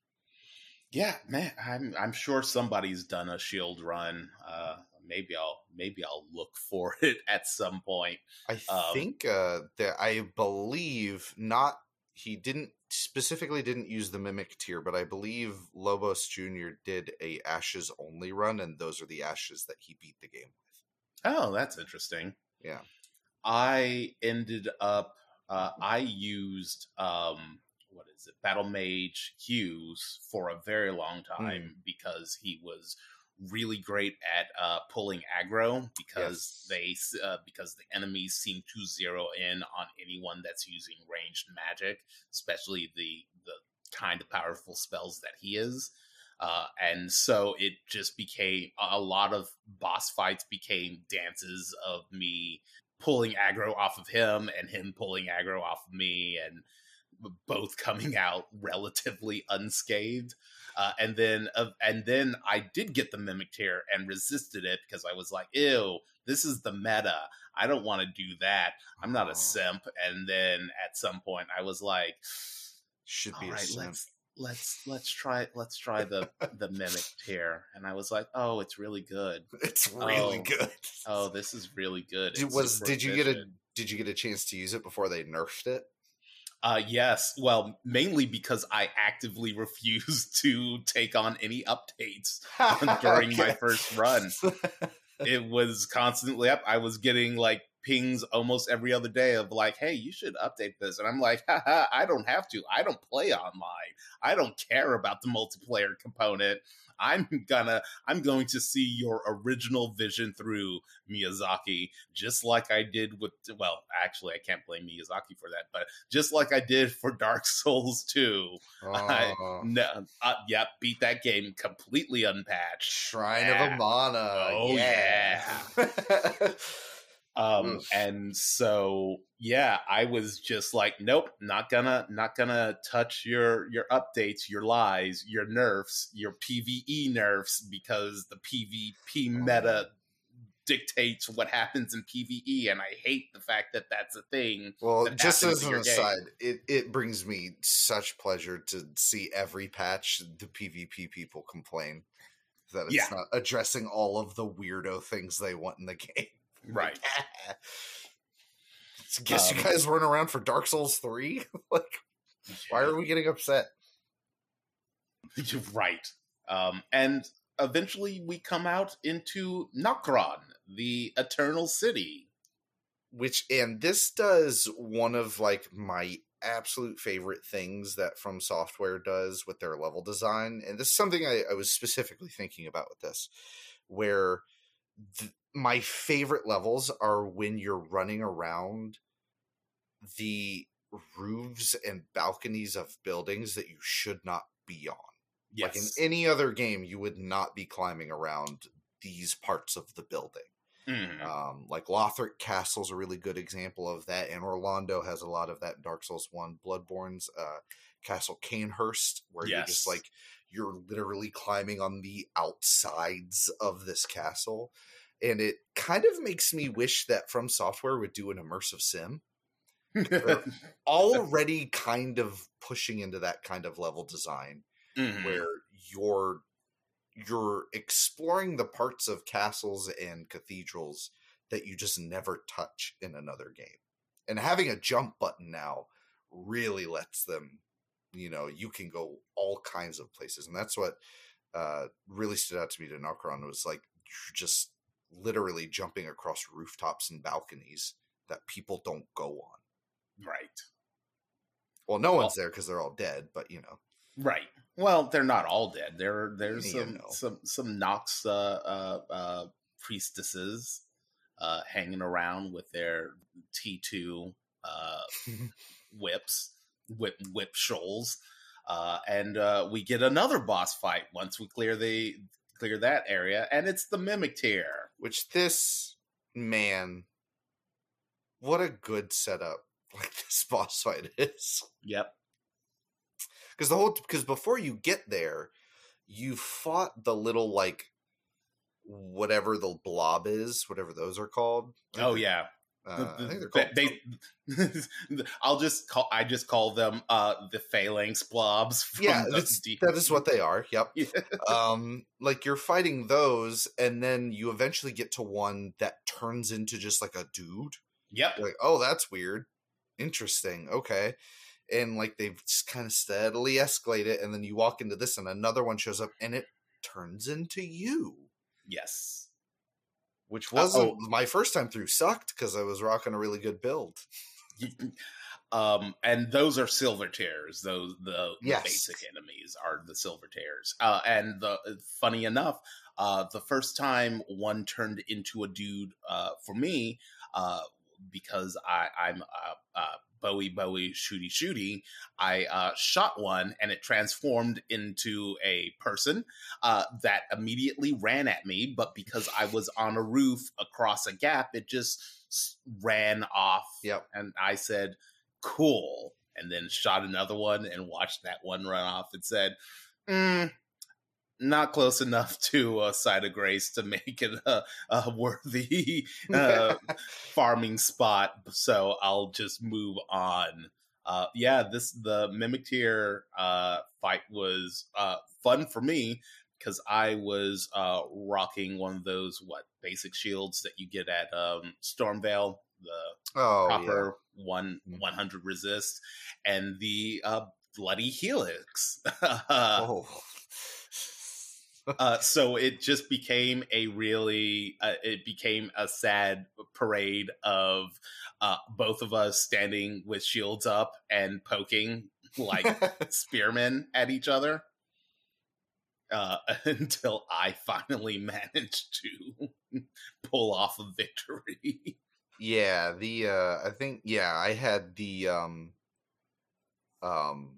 yeah man i'm i'm sure somebody's done a shield run uh maybe i'll maybe i'll look for it at some point i um, think uh that i believe not he didn't specifically didn't use the mimic tear, but I believe Lobos Jr. did a ashes only run, and those are the ashes that he beat the game with. Oh, that's interesting. Yeah. I ended up uh, I used um what is it, Battle Mage Hughes for a very long time mm. because he was really great at uh, pulling aggro because yes. they uh, because the enemies seem to zero in on anyone that's using ranged magic, especially the the kind of powerful spells that he is. Uh, and so it just became a lot of boss fights became dances of me pulling aggro off of him and him pulling aggro off of me and both coming out relatively unscathed. Uh, and then uh, and then I did get the mimic tear and resisted it because I was like, "Ew, this is the meta. I don't want to do that. I'm not a Oh. simp." And then at some point, I was like, Should "All be a right, simp. let's let's let's try let's try the the mimic tear." And I was like, "Oh, it's really good. It's really Oh. good. Oh, this is really good." Did- was did you get a did you get a chance to use it before they nerfed it? Uh, yes. Well, mainly because I actively refused to take on any updates during my first run. It was constantly up. I was getting like pings almost every other day of like, "Hey, you should update this," and I'm like, Haha, "I don't have to. I don't play online. I don't care about the multiplayer component. I'm gonna, I'm going to see your original vision through Miyazaki, just like I did with. Well, actually, I can't blame Miyazaki for that, but just like I did for Dark Souls 2. I- Oh, No, uh, yep, beat that game completely unpatched. Shrine Yeah. of Amana. Oh, yeah. Um, and so yeah, I was just like, nope, not gonna, not gonna touch your your updates, your lies, your nerfs, your PVE nerfs, because the PvP meta dictates what happens in PVE, and I hate the fact that that's a thing. Well, just as an your game. aside, it, it brings me such pleasure to see every patch the PvP people complain that it's Yeah. not addressing all of the weirdo things they want in the game. Right. So guess you Um, guys weren't around for Dark Souls 3? like, why are we getting upset? You're right. Um, and eventually we come out into Nokron, the Eternal City. which and this does one of like my absolute favorite things that from software does with their level design and this is something i, I was specifically thinking about with this where th- my favorite levels are when you're running around the roofs and balconies of buildings that you should not be on Yes. like in any other game you would not be climbing around these parts of the building Mhm. um, like Lothric Castle is a really good example of that, and Anor Londo has a lot of that. in Dark Souls One, Bloodborne's uh, Castle Cainhurst, where you're just like you're literally climbing on the outsides of this castle, and it kind of makes me wish that From Software would do an immersive sim. Already, kind of pushing into that kind of level design Mhm. where you're you're exploring the parts of castles and cathedrals that you just never touch in another game. And having a jump button now really lets them, you know, you can go all kinds of places. And that's what uh really stood out to me to Nokron was like you're just literally jumping across rooftops and balconies that people don't go on. Right. Well, no Well- one's there because they're all dead, but you know. Right. Well, they're not all dead. There, there's some know. some some Nox uh, uh, uh, priestesses uh, hanging around with their T two uh, whips, whip whip shoals, uh, and uh, we get another boss fight once we clear the clear that area, and it's the mimic tear. Which this man, what a good setup! Like this boss fight is Yep. because the whole because before you get there, you fought the little like whatever the blob is, whatever those are called. Oh yeah. Uh, I think they're They- called. they- I'll just call. I just call them uh, the phalanx blobs. From yeah, that's, that is what they are. Yep. Yeah. um like you're fighting those and then you eventually get to one that turns into just like a dude Yep. You're like oh that's weird interesting okay and like they've just kind of steadily escalated and then you walk into this and another one shows up and it turns into you Yes. Which Uh, wasn't my first time through sucked because i was rocking a really good build. Um and those are silver tears. Those the, the basic enemies are the silver tears. Uh and the funny enough uh the first time one turned into a dude uh for me uh because i i'm uh, uh bowie bowie shooty shooty i uh shot one and it transformed into a person uh that immediately ran at me but because i was on a roof across a gap it just ran off yep and I said, "Cool." and then shot another one and watched that one run off and said, mm, not close enough to a side of grace to make it a, a worthy uh, farming spot. So I'll just move on. Uh, yeah, this the Mimic Tear uh, fight was uh, fun for me because I was uh, rocking one of those what basic shields that you get at um, Stormveil, the Oh, copper one Mhm. one hundred resist, and the uh, bloody helix. Oh. Uh, so it just became a really uh, it became a sad parade of uh, both of us standing with shields up and poking like spearmen at each other uh, until I finally managed to pull off a victory. Yeah, the uh I think yeah, I had the um um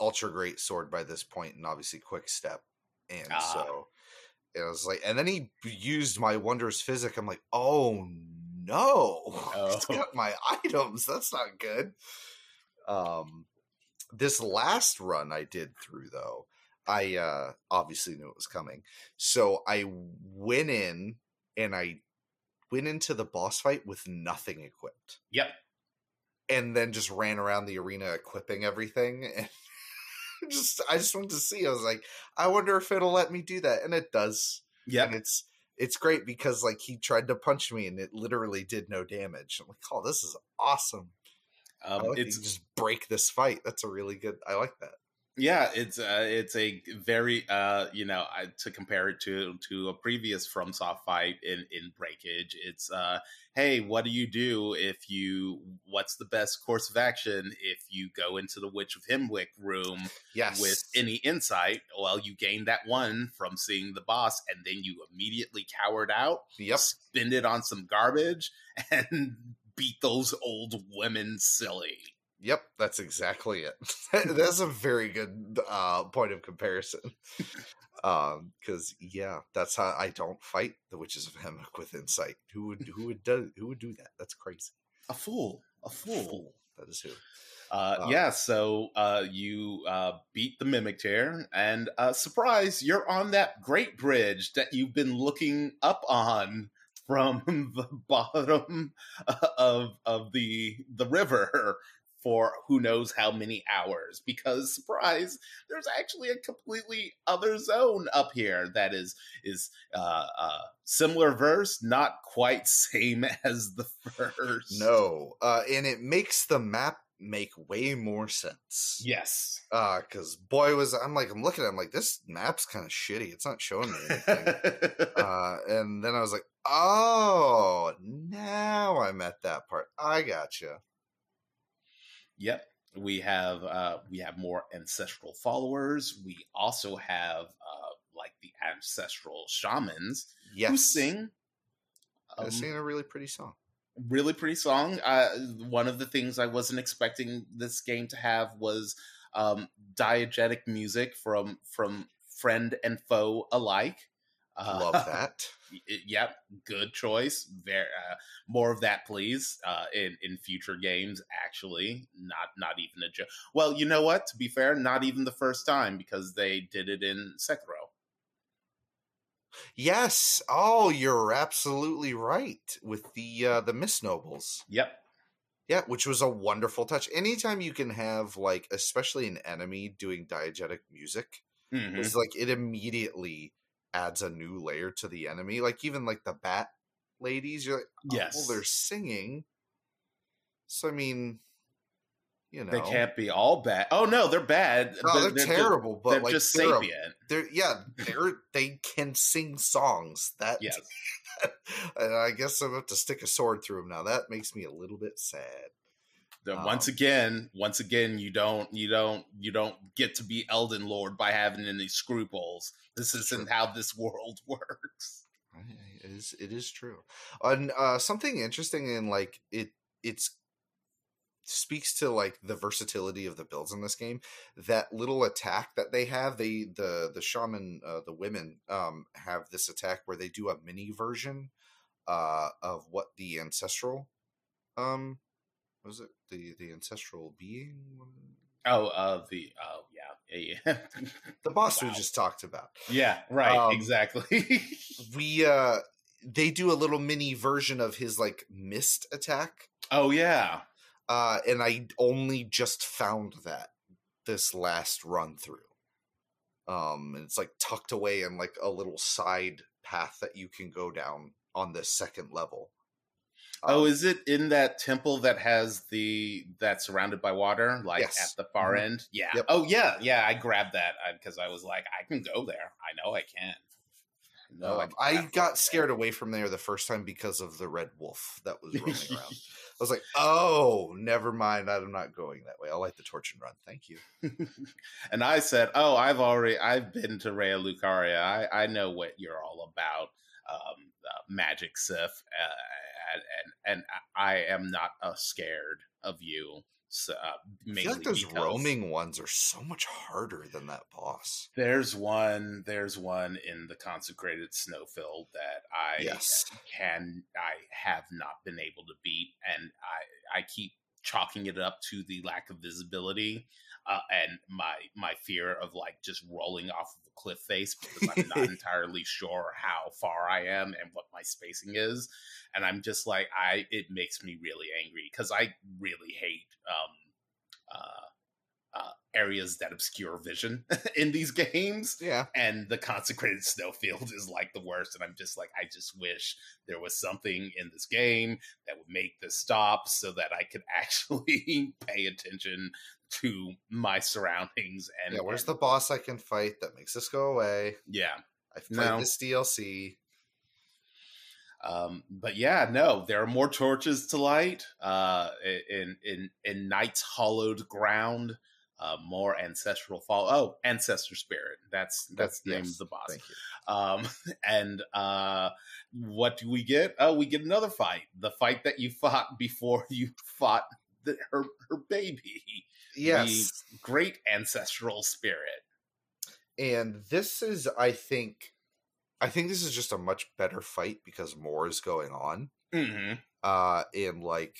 ultra great sword by this point and obviously quick step. And Ah. so it was like and then he used my wondrous physic. I'm like, "Oh no. He's Oh. got my items. That's not good." Um this last run I did through though, I uh obviously knew it was coming. So I went in and I went into the boss fight with nothing equipped Yep. and then just ran around the arena equipping everything and just I just wanted to see. I was like, I wonder if it'll let me do that. And it does. Yeah, And it's it's great because like he tried to punch me and it literally did no damage. I'm like, oh, this is awesome. I Um, like it's just break this fight. That's a really good I like that. Yeah it's uh, it's a very uh you know I, to compare it to to a previous FromSoft fight in in breakage it's uh hey what do you do if you what's the best course of action if you go into the witch of Hemwick room Yes. with any insight well you gain that one from seeing the boss and then you immediately cowered out Yep. spend it on some garbage and beat those old women silly Yep, that's exactly it. that's a very good uh, point of comparison. Um, because yeah, that's how I don't fight the witches of Hemlock with insight. Who would who would do who would do that? That's crazy. a fool a fool That is who. Uh, Um, yeah, so uh, you uh, beat the Mimic Tear, and uh, surprise, you're on that great bridge that you've been looking up on from the bottom of of the the river for who knows how many hours. Because surprise, there's actually a completely other zone up here that is is uh, uh, similar verse, not quite same as the first. No, uh, and it makes the map make way more sense. Yes. Uh, because boy was I'm like I'm looking at it, I'm like this map's kind of shitty. It's not showing me anything. uh, and then I was like, oh, now I'm at that part. I gotcha. Yep. We have uh we have more ancestral followers. We also have uh like the ancestral shamans Yes, who sing um, singing a really pretty song. really pretty song. Uh one of the things I wasn't expecting this game to have was um diegetic music from from friend and foe alike. Uh, Love that. Yep, good choice. Very uh, more of that, please. Uh, in in future games, actually, not not even a joke. Well, you know what? To be fair, not even the first time because they did it in Sekiro. Yes. Oh, you're absolutely right with the uh the Mist Nobles. Yep. Yeah, which was a wonderful touch. Anytime you can have like, especially an enemy doing diegetic music, Mhm. it's like it immediately adds a new layer to the enemy. Like even like the bat ladies, you're like, oh, Yes. well, they're singing. So I mean, you know, They can't be all bad. Oh no, they're bad. No, they're, terrible, but They're like just they're, a- they're yeah, they're they can sing songs. That Yes. and I guess I'm about to stick a sword through them now. That makes me a little bit sad. Um, once again, once again, you don't, you don't, you don't get to be Elden Lord by having any scruples. This isn't how this world works. It is it is true. And uh something interesting in like it it's speaks to like the versatility of the builds in this game. That little attack that they have, they the the shaman uh the women um have this attack where they do a mini version uh of what the ancestral um what was it the the ancestral being? Oh, uh, the oh yeah, yeah, the boss Wow. we just talked about. yeah, right, Um, exactly. We uh they do a little mini version of his like mist attack. oh yeah, Uh and I only just found that this last run through. Um and it's like tucked away in like a little side path that you can go down on the second level. Oh, Um, is it in that temple that has the that's surrounded by water, like Yes. at the far Mhm. end? Yeah. Yep. Oh, yeah, yeah. I grabbed that because I was like, I can go there. I know I can. No, um, I got scared away from there the first time because of the red wolf that was roaming around. I was like, "Oh, never mind. I'm not going that way. I'll light the torch and run. Thank you." and I said, "Oh, I've already I've been to Raya Lucaria. I I know what you're all about, um, uh, magic Sith, uh, and, and and I am not uh, scared of you. So, uh, I feel like those roaming ones are so much harder than that boss. There's one. There's one in the consecrated snowfield that I Yes. can I have not been able to beat, and I I keep chalking it up to the lack of visibility uh, and my my fear of like just rolling off of a cliff face because I'm not entirely sure how far I am and what my spacing is, and I'm just like I it makes me really angry because I really hate um uh, uh areas that obscure vision in these games. Yeah. and the consecrated snowfield is like the worst. And i'm just like i just wish there was something in this game that would make this stop so that i could actually pay attention to my surroundings and yeah. Where's and- the boss I can fight that makes this go away? yeah I've played No. this DLC. um but yeah no there are more torches to light uh in in in night's hollowed ground uh more ancestral fall oh ancestor spirit that's that's the name Yes, of the boss. Um, and uh, what do we get? Oh, we get another fight. The fight that you fought before you fought the, her her baby. Yes. Great ancestral spirit. and this is i think i think this is just a much better fight because more is going on hmm uh and like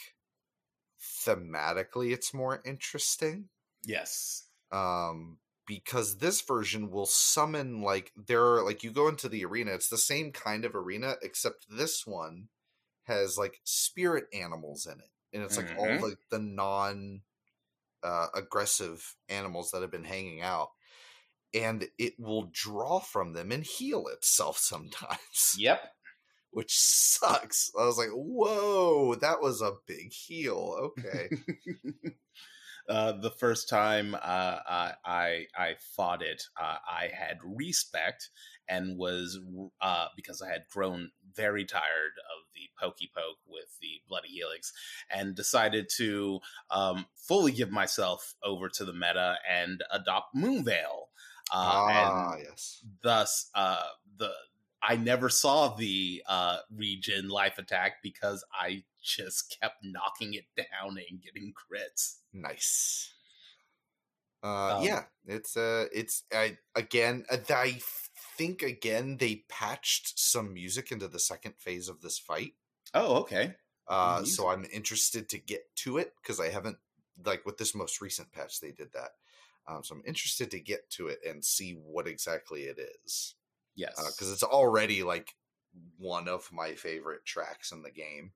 thematically it's more interesting Yes. um because this version will summon like there are like you go into the arena it's the same kind of arena except this one has like spirit animals in it and it's like all Mhm. like the non uh aggressive animals that have been hanging out and it will draw from them and heal itself sometimes Yep. which sucks. I was like whoa that was a big heal. Okay uh, the first time uh, I, I I fought it, uh, I had respect and was uh, because I had grown very tired of the pokey poke with the bloody helix, and decided to um, fully give myself over to the meta and adopt Moonveil. Uh, ah and yes thus uh the I never saw the uh regen life attack because I just kept knocking it down and getting crits. Nice. Uh, Um, yeah, it's uh, it's I again. uh, I think again they patched some music into the second phase of this fight. Oh, okay. Uh, music. so I'm interested to get to it because I haven't like with this most recent patch they did that. Um, so I'm interested to get to it and see what exactly it is Yes. because it's already like one of my favorite tracks in the game.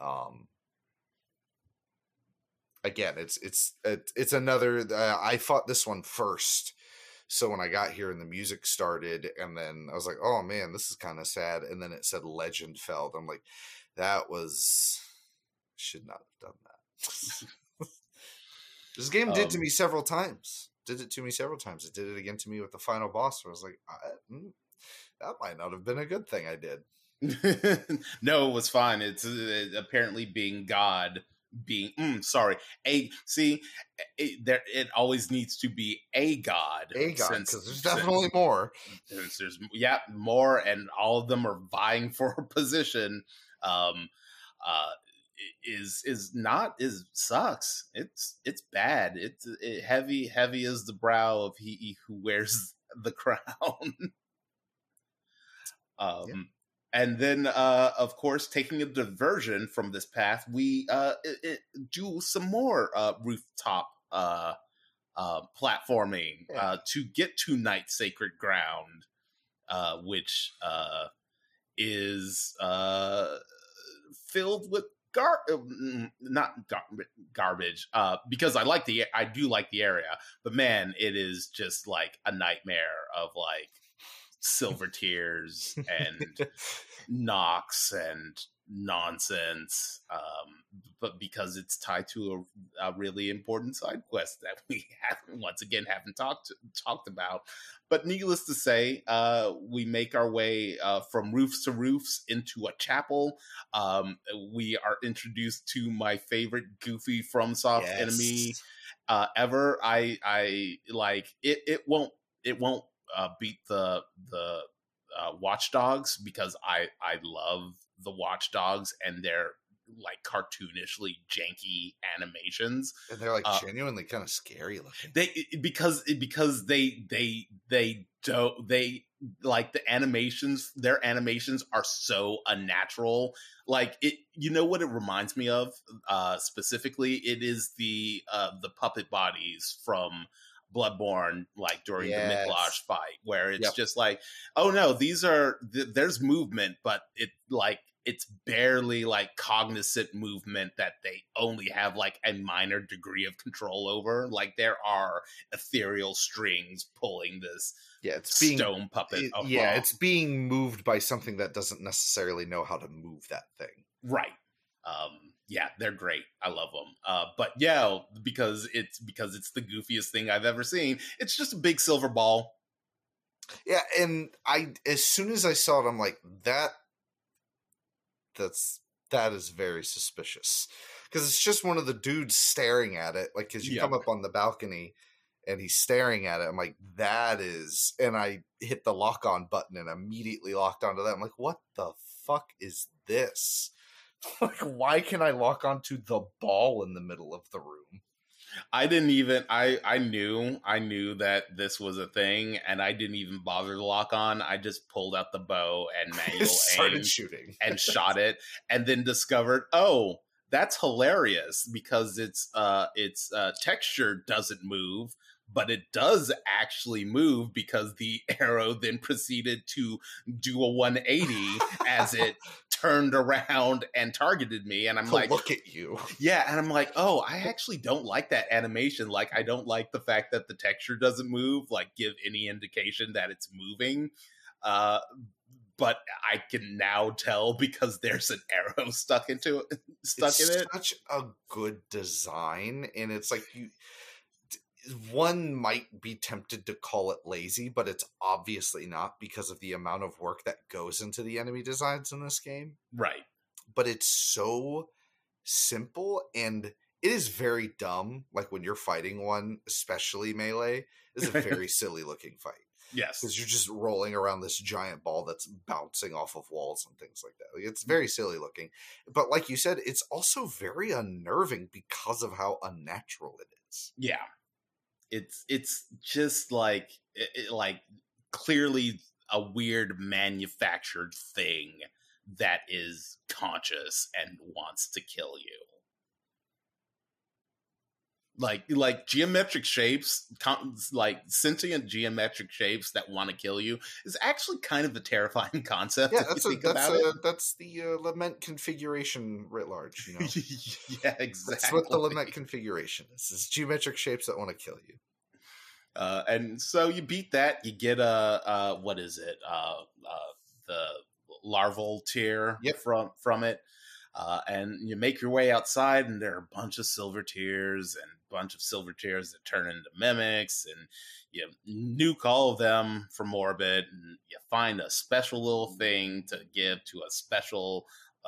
Um, again, it's it's it's another. Uh, I fought this one first, so when I got here and the music started, and then I was like, "Oh man, this is kind of sad." And then it said "Legend Felled." I'm like, "That was should not have done that." this game did to Um, me several times. Did it to me several times. It did it again to me with the final boss. Where I was like, I, mm, "That might not have been a good thing I did." no, it was fine. It's uh, apparently being God being mm, sorry. A see it, there it always needs to be a god A god, because there's since- definitely more. since there's yeah more and all of them are vying for a position um uh is is not is sucks. It's it's bad. It's it, heavy heavy is the brow of he who wears the crown. Um and then, uh, of course, taking a diversion from this path, we uh, it, it, do some more uh, rooftop uh, uh, platforming Yeah. uh, to get to Night Sacred Ground, uh, which uh, is uh, filled with gar mm, not gar- garbage uh because i like the i do like the area but man it is just like a nightmare of like silver tears and Nox and nonsense um but because it's tied to a, a really important side quest that we haven't once again haven't talked talked about but needless to say uh we make our way uh from roofs to roofs into a chapel um we are introduced to my favorite goofy FromSoft enemy uh, ever. I I like it. It won't it won't uh, beat the the uh, Watchdogs because I I love the Watchdogs and their like cartoonishly janky animations. and they're like uh, genuinely kind of scary looking. They because because they they they don't they like the animations their animations are so unnatural like it you know what it reminds me of uh specifically it is the uh the puppet bodies from bloodborne like during Yes. the Micolash fight where it's Yep. just like oh no these are th- there's movement but it like it's barely like cognizant movement that they only have like a minor degree of control over like there are ethereal strings pulling this Yeah, it's being stone puppet it- yeah, it's being moved by something that doesn't necessarily know how to move that thing. right um yeah they're great i love them uh but yeah because it's because it's the goofiest thing i've ever seen it's just a big silver ball Yeah, and I as soon as I saw it, I'm like, that that's that is very suspicious. Because it's just one of the dudes staring at it. Like, because you Yeah. come up on the balcony and he's staring at it. I'm like, that is. And I hit the lock on button and immediately locked onto that. I'm like, what the fuck is this? like, why can I lock onto the ball in the middle of the room? i didn't even i i knew i knew that this was a thing and i didn't even bother to lock on i just pulled out the bow and manual started shooting. and shot it and then discovered oh that's hilarious because its uh its uh texture doesn't move but it does actually move because the arrow then proceeded to do a 180 as it turned around and targeted me and i'm like look at you. yeah and i'm like oh i actually don't like that animation. Like i don't like the fact that the texture doesn't move like give any indication that it's moving. Uh but i can now tell because there's an arrow stuck into it stuck it's in it. such a good design and it's like you one might be tempted to call it lazy but it's obviously not because of the amount of work that goes into the enemy designs in this game. Right. But it's so simple and it is very dumb like when you're fighting one especially melee is a very silly looking fight. Yes. Because you're just rolling around this giant ball that's bouncing off of walls and things like that. Like, it's very silly looking, but like you said, it's also very unnerving because of how unnatural it is. yeah it's it's just like it, like clearly a weird manufactured thing that is conscious and wants to kill you like like geometric shapes like sentient geometric shapes that want to kill you is actually kind of a terrifying concept Yeah, that's a, that's a, that's the uh, lament configuration writ large. You know, yeah exactly that's what the lament configuration is: is geometric shapes that want to kill you. Uh, and so you beat that, you get a uh, what is it? Uh, uh, the larval tear Yep. from from it, uh, and you make your way outside, and there are a bunch of silver tears and bunch of silver tears that turn into mimics, and you nuke all of them for morbid, and you find a special little thing to give to a special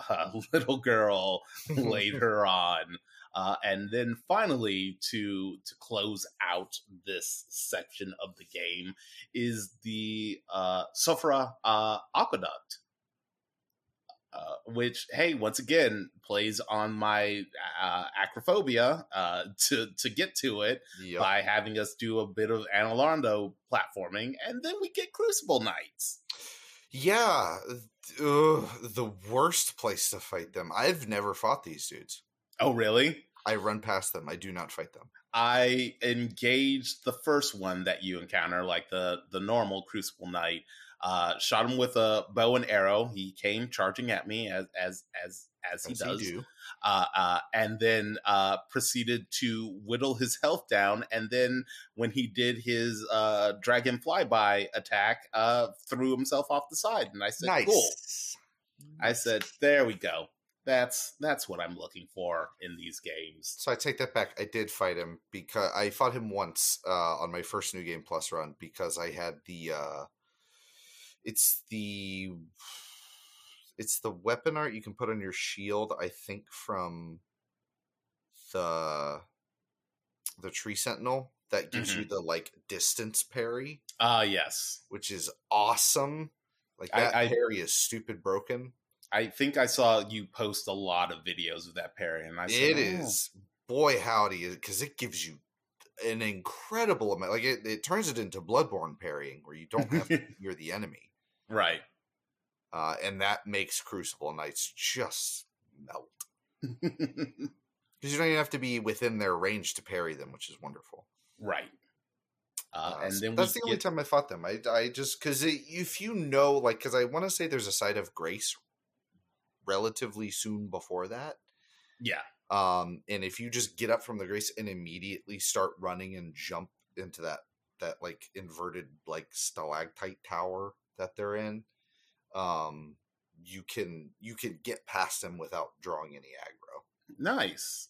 uh, little girl later on. Uh, and then finally, to to close out this section of the game, is the uh, Siofra uh, Aqueduct, uh, which, hey, once again, plays on my uh, acrophobia uh, to to get to it Yep. by having us do a bit of Anor Londo platforming, and then we get Crucible Knights. Yeah, ugh, the worst place to fight them. I've never fought these dudes. Oh, really? I run past them. I do not fight them. I engaged the first one that you encounter, like the the normal Crucible Knight. Uh, shot him with a bow and arrow. He came charging at me as as as as he As does, do. uh, uh, and then uh, proceeded to whittle his health down. And then when he did his uh, dragon flyby attack, uh, threw himself off the side. And I said, nice. "Cool." I said, "There we go. That's that's what I'm looking for in these games." So I take that back. I did fight him because I fought him once uh, on my first New Game Plus run because I had the. Uh, it's the. It's the weapon art you can put on your shield. I think from the the tree sentinel that gives you the like distance parry, Ah, yes. which is awesome. Like I- that I- parry is stupid broken. I think I saw you post a lot of videos of that parry, and I said, It "Oh, is boy howdy because it gives you an incredible amount like it, it turns it into bloodborne parrying where you don't have to you're the enemy right." uh and that makes crucible knights just melt. Because you don't even have to be within their range to parry them which is wonderful. Right. Uh, Uh, and so then that's we the only time i fought them. I, I just because if you know like because i want to say there's a site of grace relatively soon before that. Yeah, um and if you just get up from the grace and immediately start running and jump into that that like inverted like stalactite tower that they're in um you can you can get past them without drawing any aggro nice.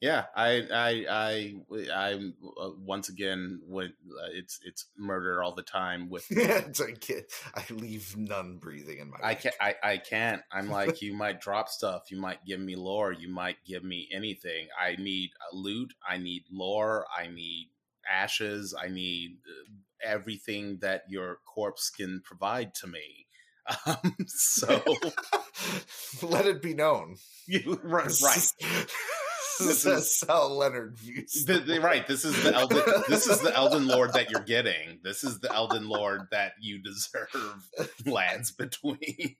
Yeah, I, I, I, I'm uh, once again when uh, it's it's murder all the time with like i leave none breathing in my I can't. I, I can't. I'm like, you might drop stuff. You might give me lore. You might give me anything. I need loot. I need lore. I need ashes. I need uh, everything that your corpse can provide to me. Um, so, let it be known you, right, right. this is how leonard views the the- right. This is the Elden. This is the Elden Lord that you're getting. This is the Elden Lord that you deserve. Lands between.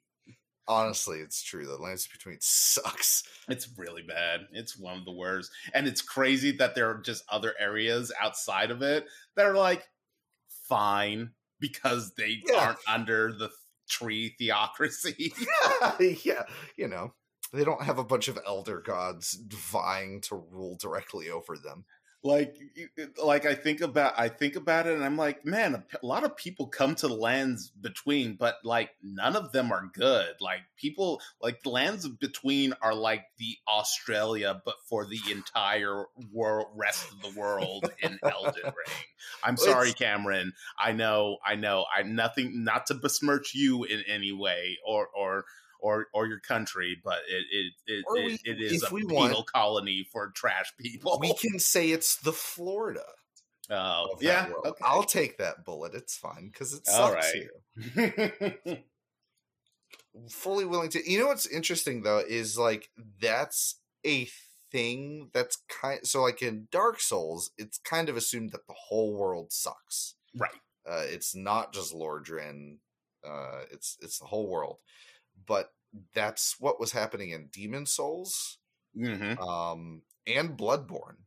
honestly it's true the Lands between sucks It's really bad. It's one of the worst. And it's crazy that there are just other areas outside of it that are like fine because they Yeah. aren't under the tree theocracy. yeah, you know, they don't have a bunch of elder gods vying to rule directly over them. Like like I think about I think about it and I'm like, man, a, p- a lot of people come to the lands between, but like none of them are good. Like people like the lands between are like the Australia, but for the entire world rest of the world in Elden Ring. I'm sorry, it's- Cameron. I know, I know. I'm nothing not to besmirch you in any way or or or or your country, but it it it, we- it is a penal want- colony for trash people. We can say it's the Florida. Oh, yeah. Okay. I'll take that bullet. It's fine because it All sucks right. here. Fully willing to. You know what's interesting though is like that's a thing that's kind. So like in Dark Souls, it's kind of assumed that the whole world sucks. right. Uh, it's not just Lordran. Uh, it's it's the whole world. But that's what was happening in Demon's Souls hmm um, and Bloodborne,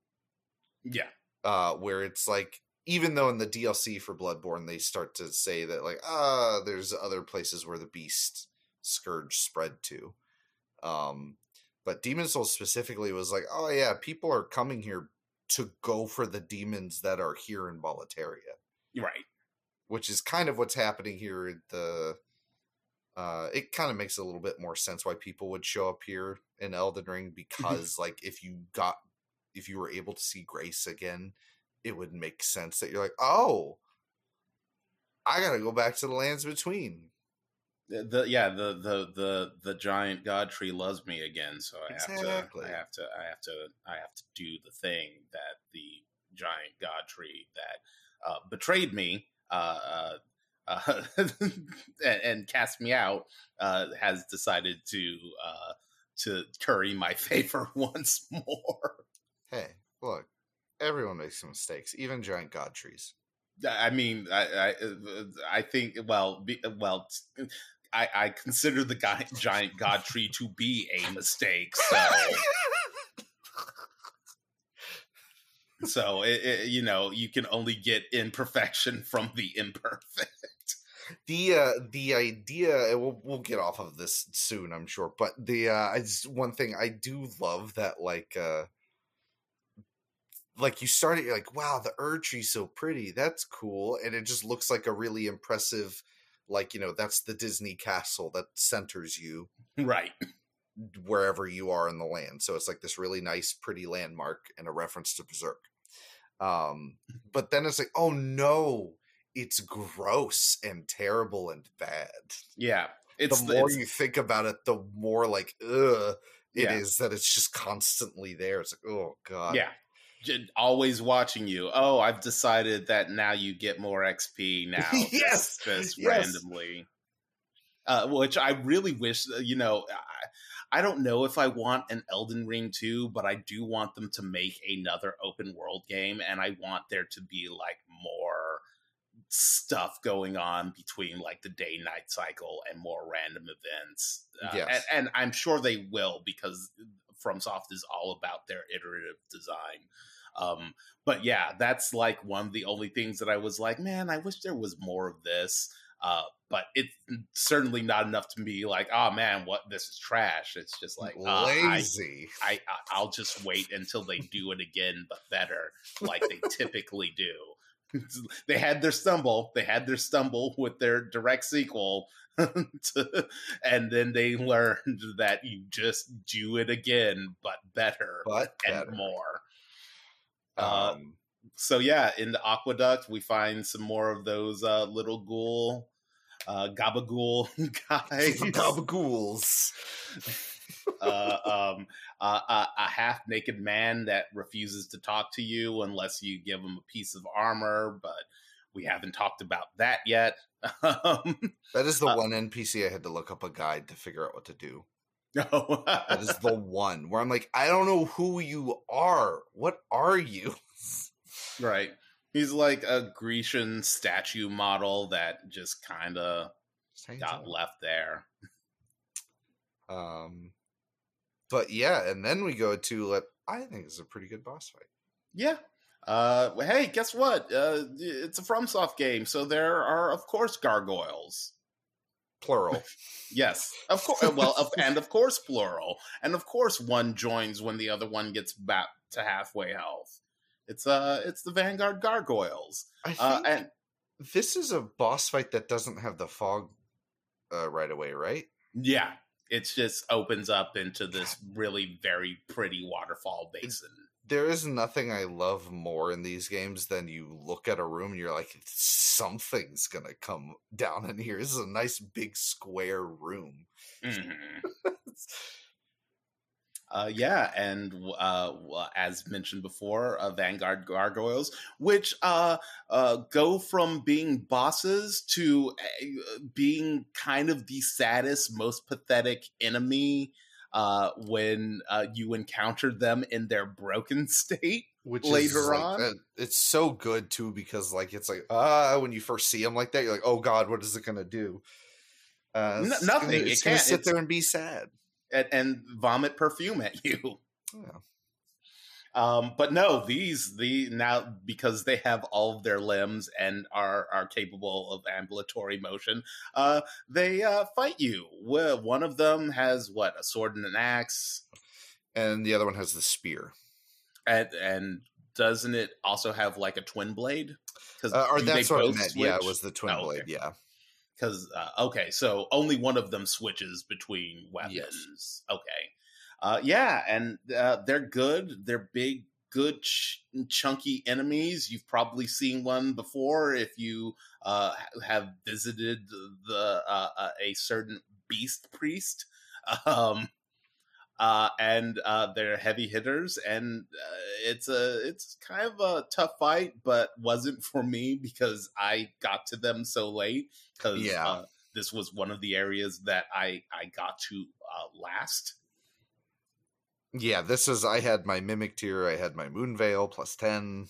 Yeah. uh, where it's like even though in the DLC for Bloodborne they start to say that like ah there's other places where the beast scourge spread to, um, but Demon's Souls specifically was like oh yeah people are coming here to go for the demons that are here in Boletaria Right. which is kind of what's happening here at the uh it kind of makes a little bit more sense why people would show up here in Elden Ring because like if you got if you were able to see Grace again it would make sense that you're like oh I got to go back to the lands between. The, the yeah the the the the giant god tree loves me again, so I have to I have to I have to I have to do the thing that the giant god tree that uh, betrayed me uh, uh, uh, and, and cast me out uh, has decided to uh, to curry my favor once more. hey look everyone makes mistakes even giant god trees I mean, I, I, I think, well, be, well, I, I consider the guy, giant god tree to be a mistake. So, so it, it, you know, you can only get imperfection from the imperfect. The uh, the idea we'll we'll get off of this soon, I'm sure. But the uh, it's one thing I do love that like uh, like you started you're like wow the Erdtree's so pretty that's cool and it just looks like a really impressive like you know that's the disney castle that centers you right wherever you are in the land so it's like this really nice pretty landmark and a reference to berserk um but then it's like oh no it's gross and terrible and bad yeah it's the more you think about it the more like ugh it yeah. is that it's just constantly there it's like oh god yeah always watching you. Oh, I've decided that now you get more XP now. yes, just, just yes. randomly. Uh, which I really wish, uh, you know, I, I, don't know if I want an Elden Ring 2, but I do want them to make another open world game, and I want there to be like more stuff going on between like the day night cycle and more random events. Uh, yes. and, and I'm sure they will because FromSoft is all about their iterative design. Um, but yeah, that's like one of the only things that I was like, man, I wish there was more of this. Uh, but it's certainly not enough to be like, oh man, what this is trash. It's just like uh, lazy. I, I I'll just wait until they do it again, but better, like they typically do. they had their stumble. They had their stumble with their direct sequel, to, and then they learned that you just do it again, but better but and better. more. Uh, um, so yeah, in the aqueduct, we find some more of those uh, little ghoul, uh, gabagool guys, gabagools. Uh, um, uh, a, a half naked man that refuses to talk to you unless you give him a piece of armor, but we haven't talked about that yet. Um, that is the uh, one NPC I had to look up a guide to figure out what to do. No, that is the one where I'm like, I don't know who you are. What are you? Right. He's like a Grecian statue model that just kind of got left there. Um, but yeah, and then we go to what I think is a pretty good boss fight. Yeah. Uh, hey, guess what? Uh, it's a FromSoft game, so there are of course gargoyles plural. yes, of course. Well, of, and of course plural, and of course one joins when the other one gets back to halfway health. It's uh, it's the Vanguard Gargoyles. I uh, think uh, and this is a boss fight that doesn't have the fog uh, right away, right? Yeah, it just opens up into this really very pretty waterfall basin there is nothing I love more in these games than you look at a room and you're like, something's gonna come down in here. This is a nice big square room. Mm-hmm. uh, yeah, and uh, as mentioned before, uh, Vanguard Gargoyles, which uh, uh, go from being bosses to eh, being kind of the saddest, most pathetic enemy uh, when uh, you encounter them in their broken state which later on. Like, it's so good too because like it's like ah when you first see them like that you're like oh god what is it gonna do? Uh, N- nothing. Gonna, it can't sit there and be sad and, and vomit perfume at you. Yeah. Um, but no, these the now because they have all of their limbs and are are capable of ambulatory motion. Uh, they uh, fight you. One of them has what a sword and an axe, and the other one has the spear. And and doesn't it also have like a twin blade? Because uh, or that's what I meant. Yeah, it was the twin oh, blade. Yeah. Because uh, okay, so only one of them switches between weapons. Yes. Okay. Uh, yeah, and uh, they're good. They're big, good, ch- chunky enemies. You've probably seen one before if you uh, have visited the uh, uh, a certain beast priest. Um, uh, and uh, they're heavy hitters, and it's a it's kind of a tough fight, but wasn't for me because I got to them so late. Because yeah. this was one of the areas that I I got to last yeah, this is I had my mimic tear, I had my Moonveil plus ten.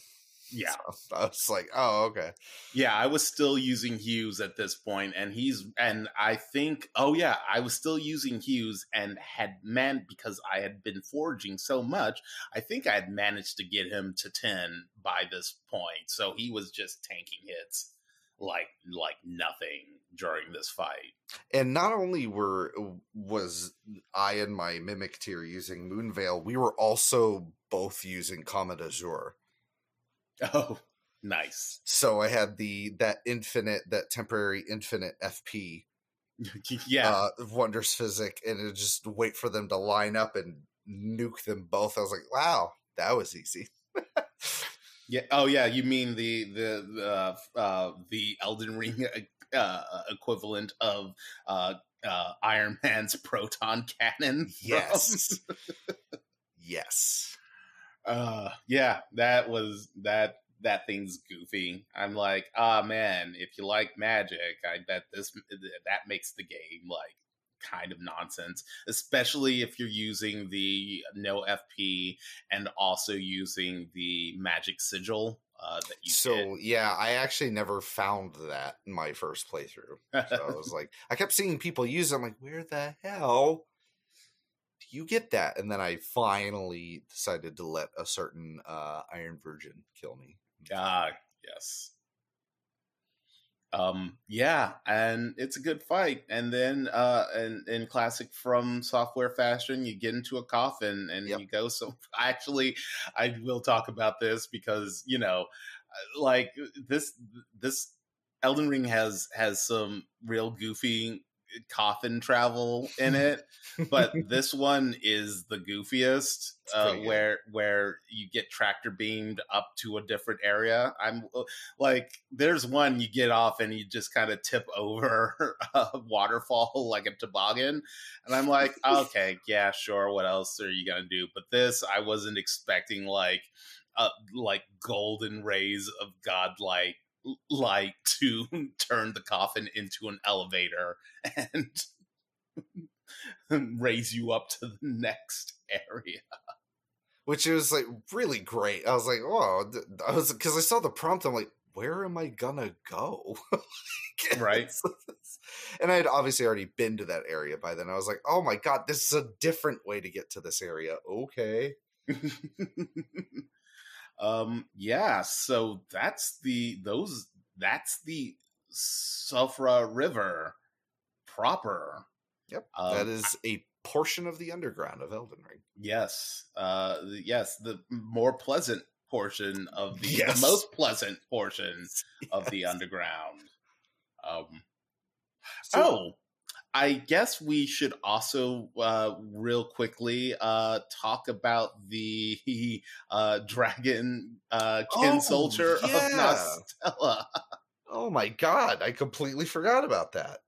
Yeah. So I was like, oh, okay. Yeah, I was still using Hughes at this point, and he's and I think oh yeah, I was still using Hughes and had man because I had been foraging so much, I think I had managed to get him to ten by this point. So he was just tanking hits like like nothing during this fight. And not only were was I and my mimic tear using Moonveil, we were also both using Comet Azure. Oh, nice. So I had the that infinite, that temporary infinite FP. yeah. Uh, Wondrous Physick, and just wait for them to line up and nuke them both. I was like, wow, that was easy. yeah. Oh, yeah. You mean the the the uh, the Elden Ring uh, equivalent of uh, uh, Iron Man's proton cannon? Yes. yes. Uh, yeah, that was that that thing's goofy. I'm like, ah, oh, man, if you like magic, I bet this that makes the game like kind of nonsense, especially if you're using the no FP and also using the magic sigil. Uh, that you so get. yeah, I actually never found that in my first playthrough. So I was like, I kept seeing people use. it. I'm like, where the hell you get that and then i finally decided to let a certain uh iron virgin kill me. Ah yes. Um yeah and it's a good fight and then uh in, in classic FromSoftware fashion you get into a coffin and yep. you go so actually i will talk about this because you know uh, like this this elden ring has has some real goofy coffin travel in it, but this one is the goofiest, uh, where where you get tractor beamed up to a different area. I'm uh, like, there's one you get off and you just kind of tip over a waterfall like a toboggan, and I'm like, okay, yeah, sure. What else are you gonna do? But this, I wasn't expecting like. Uh, like golden rays of godlike like to turn the coffin into an elevator and raise you up to the next area. Which was like really great. I was like oh i was because i saw the prompt i'm like where am i gonna go? Right. And i had obviously already been to that area by then. I was like oh my god this is a different way to get to this area. Okay um yeah so that's the those that's the Siofra River proper. Yep. Um, that is a portion of the underground of Elden Ring. Yes. Uh yes, the more pleasant portion of the, yes. the most pleasant portion yes. of the underground. Um so, oh, I guess we should also, uh, real quickly, uh, talk about the uh, dragon uh, kin oh, soldier yeah. of Nokstella. oh my god, I completely forgot about that.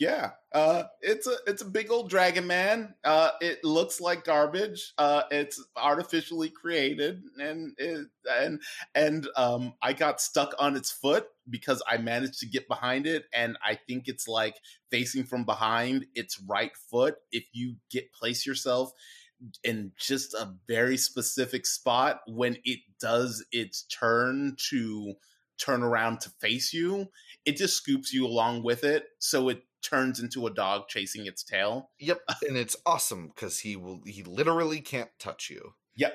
Yeah, uh, it's a it's a big old dragon man. Uh, it looks like garbage. Uh, it's artificially created, and it, and and um, I got stuck on its foot because I managed to get behind it, and I think it's like facing from behind its right foot. If you get place yourself in just a very specific spot when it does its turn to turn around to face you, it just scoops you along with it. So it turns into a dog chasing its tail. Yep, and it's awesome because he will he literally can't touch you. Yep,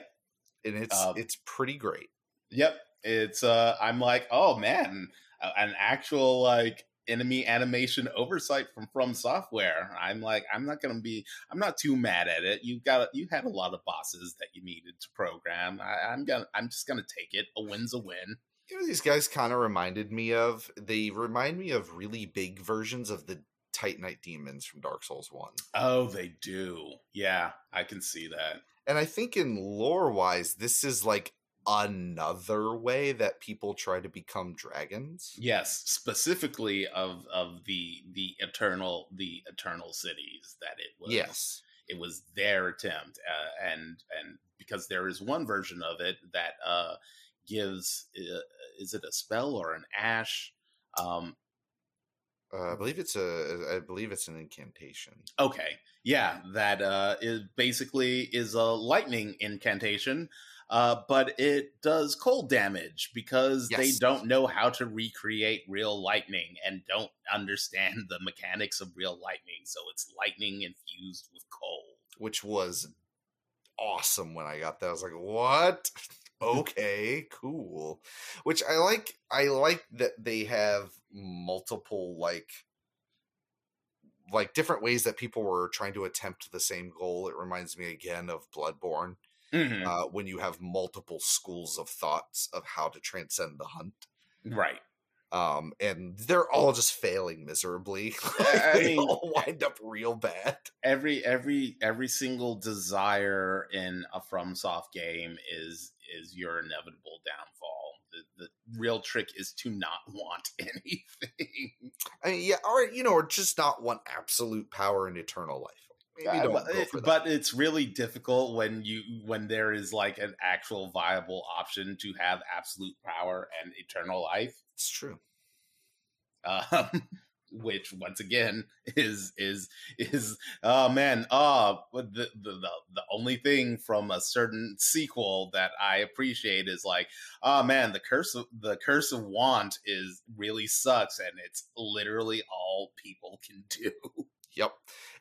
and it's uh, it's pretty great. Yep, it's uh I'm like oh man, an actual like enemy animation oversight from FromSoftware i'm like i'm not gonna be i'm not too mad at it you've got you had a lot of bosses that you needed to program I, i'm gonna i'm just gonna take it a win's a win you know these guys kind of reminded me of they remind me of really big versions of the Titanite demons from Dark Souls 1. Oh, they do. Yeah, I can see that. And I think in lore wise, this is like another way that people try to become dragons. Yes, specifically of of the the eternal the eternal cities that it was. Yes, it was their attempt, uh, and and because there is one version of it that uh, gives uh, is it a spell or an ash um, uh, I believe it's a. I believe it's an incantation. Okay, yeah, that uh, is basically is a lightning incantation. uh, but it does cold damage because they don't know how to recreate real lightning and don't understand the mechanics of real lightning. So it's lightning infused with cold. which was awesome when I got that. I was like, "What? Okay, cool." Which I like. I like that they have multiple like like different ways that people were trying to attempt the same goal. It reminds me again of Bloodborne, Mhm. uh, when you have multiple schools of thoughts of how to transcend the hunt. Right. Um, and they're all just failing miserably. I they mean- all wind up real bad. Every every every single desire in a FromSoft game is is your inevitable downfall. The, the real trick is to not want anything. I mean, yeah, or you know, or just not want absolute power and eternal life. Maybe don't but, go for that. but it's really difficult when you when there is like an actual viable option to have absolute power and eternal life. it's true. um, which once again is is is oh man uh the, the the the only thing from a certain sequel that I appreciate is like oh man the curse of the curse of want is really sucks and it's literally all people can do Yep.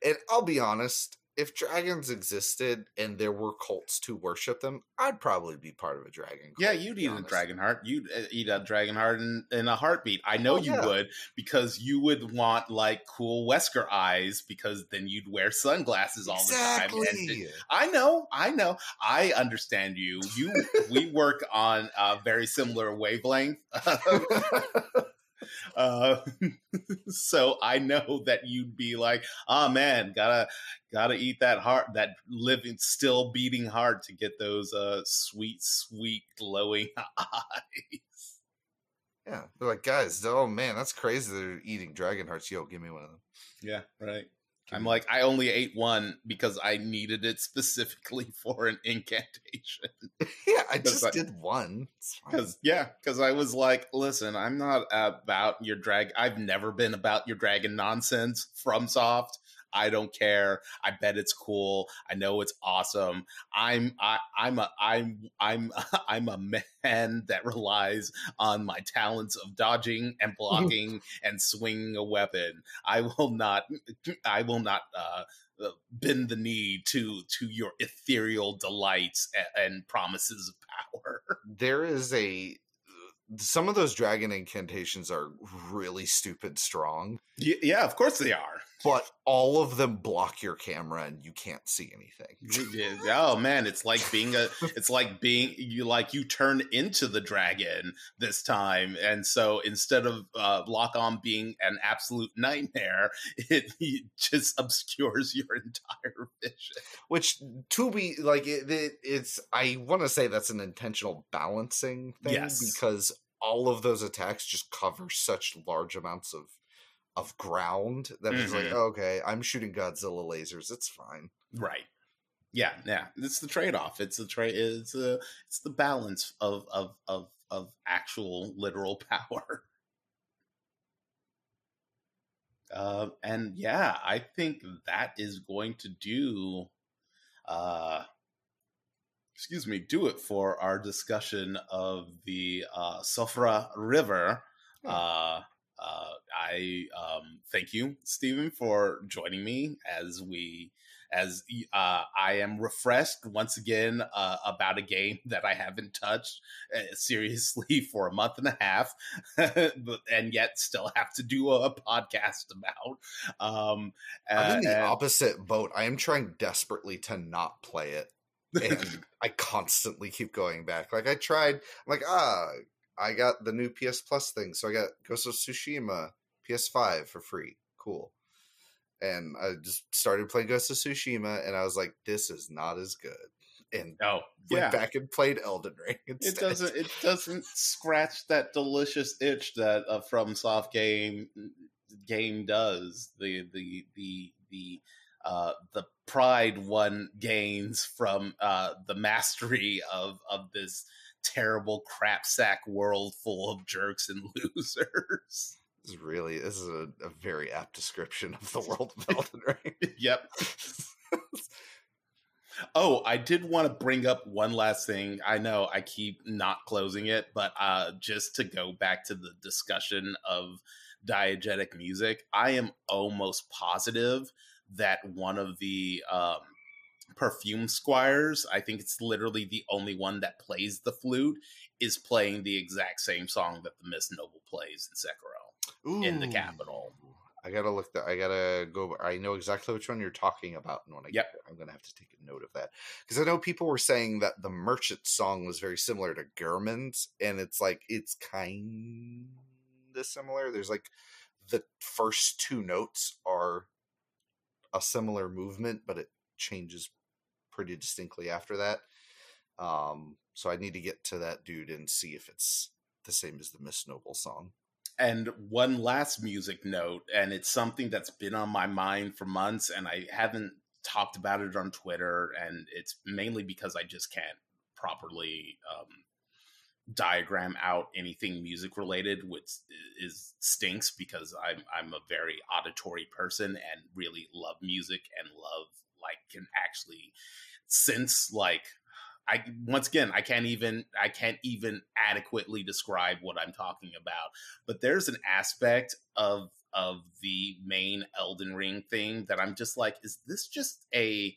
And I'll be honest, if dragons existed and there were cults to worship them, I'd probably be part of a dragon. yeah cult, to you'd eat a dragon heart you'd eh, eat a mm. dragon heart in, in a heartbeat I know Oh, you yeah. would because you would want like cool Wesker eyes because then you'd wear sunglasses all the time and Exactly. I know, I know. I understand you. You we work on a very similar wavelength. uh, so I know that you'd be like, "Oh man, gotta gotta eat that heart, that living, still beating heart to get those uh sweet, sweet, glowing eyes." yeah. They're like, guys, oh man, that's crazy. They're eating dragon hearts. Yo, give me one of them. Yeah, right. I'm like, I only ate one because I needed it specifically for an incantation. yeah, I just like- did one. Because yeah, because I was like, listen, I'm not about your drag. I've never been about your dragon nonsense FromSoft. I don't care. I bet it's cool. I know it's awesome. I'm I, I'm a I'm I'm I'm a man that relies on my talents of dodging and blocking and swinging a weapon. I will not I will not uh, uh, bend the knee to to your ethereal delights and, and promises of power. there is a some of those dragon incantations are really stupid strong, Y- yeah, of course they are. But all of them block your camera and you can't see anything. Oh man, it's like being a it's like being you like you turn into the dragon this time. And so instead of uh lock on being an absolute nightmare, it, it just obscures your entire vision. Which to be like it, it, it's I want to say that's an intentional balancing thing Yes. because all of those attacks just cover such large amounts of of ground that it's like Mhm. okay, I'm shooting Godzilla lasers. It's fine. Right. Yeah, yeah. It's the trade off. It's the trade it's uh it's the balance of of of of actual literal power. Uh, and yeah, I think that is going to do uh excuse me, do it for our discussion of the uh Siofra River. Yeah. Uh uh I um thank you, Stephen, for joining me as we as uh, I am refreshed once again uh, about a game that I haven't touched uh, seriously for a month and a half, and yet still have to do a, podcast about. Um, I'm in the and- opposite boat. I am trying desperately to not play it. and I constantly keep going back. Like I tried, I'm like, ah, I got the new PS Plus thing, so I got Ghost of Tsushima PS5 for free. Cool. And I just started playing Ghost of Tsushima, and I was like, this is not as good. And oh, went yeah. back and played Elden Ring. It doesn't. It doesn't scratch that delicious itch that a FromSoft game game does. The the the the uh, the pride one gains from uh, the mastery of of this terrible crap sack world full of jerks and losers. This is really this is a, a very apt description of the world of Elden Ring. yep. Oh, I did want to bring up one last thing. I know I keep not closing it, but uh, just to go back to the discussion of diegetic music, I am almost positive that one of the um, perfume squires, I think it's literally the only one that plays the flute, is playing the exact same song that the Mist Noble plays in Sekiro Ooh. in the capital. I gotta look that. I gotta go. I know exactly which one you're talking about, and when I Yep. get there, I'm gonna have to take a note of that because I know people were saying that the Merchant song was very similar to Gehrman's, and it's like it's kind of similar. There's like the first two notes are a similar movement, but it changes pretty distinctly after that. Um, so I need to get to that dude and see if it's the same as the Mist Noble song. And one last music note, and it's something that's been on my mind for months, and I haven't talked about it on Twitter, and it's mainly because I just can't properly um, diagram out anything music related, which is stinks because I'm I'm a very auditory person and really love music and love like can actually sense like I once again I can't even I can't even adequately describe what I'm talking about. But there's an aspect of of the main Elden Ring thing that I'm just like, is this just a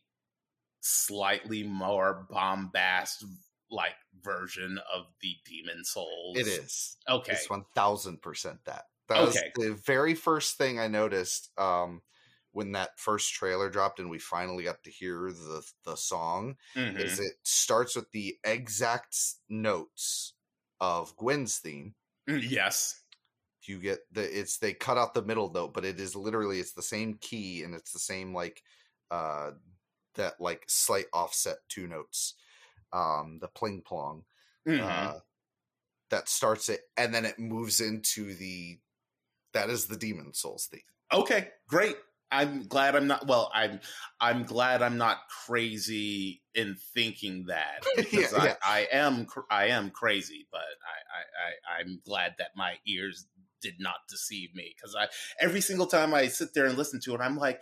slightly more bombast like version of the Demon's Souls? It is. Okay. It's one thousand percent that. That was Okay. the very first thing I noticed um, when that first trailer dropped, and we finally got to hear the the song. Mhm. Is it starts with the exact notes of Gwyn's theme. Mm, Yes. You get the it's they cut out the middle note, but it is literally it's the same key and it's the same like uh that like slight offset two notes. Um, the pling plong Mhm. uh, that starts it, and then it moves into the that is the Demon's Souls theme. okay, great. I'm glad I'm not. Well, I'm I'm glad I'm not crazy in thinking that because Yeah, yeah. I, I am I am crazy, but I, I, I I'm glad that my ears did not deceive me because I every single time I sit there and listen to it, I'm like,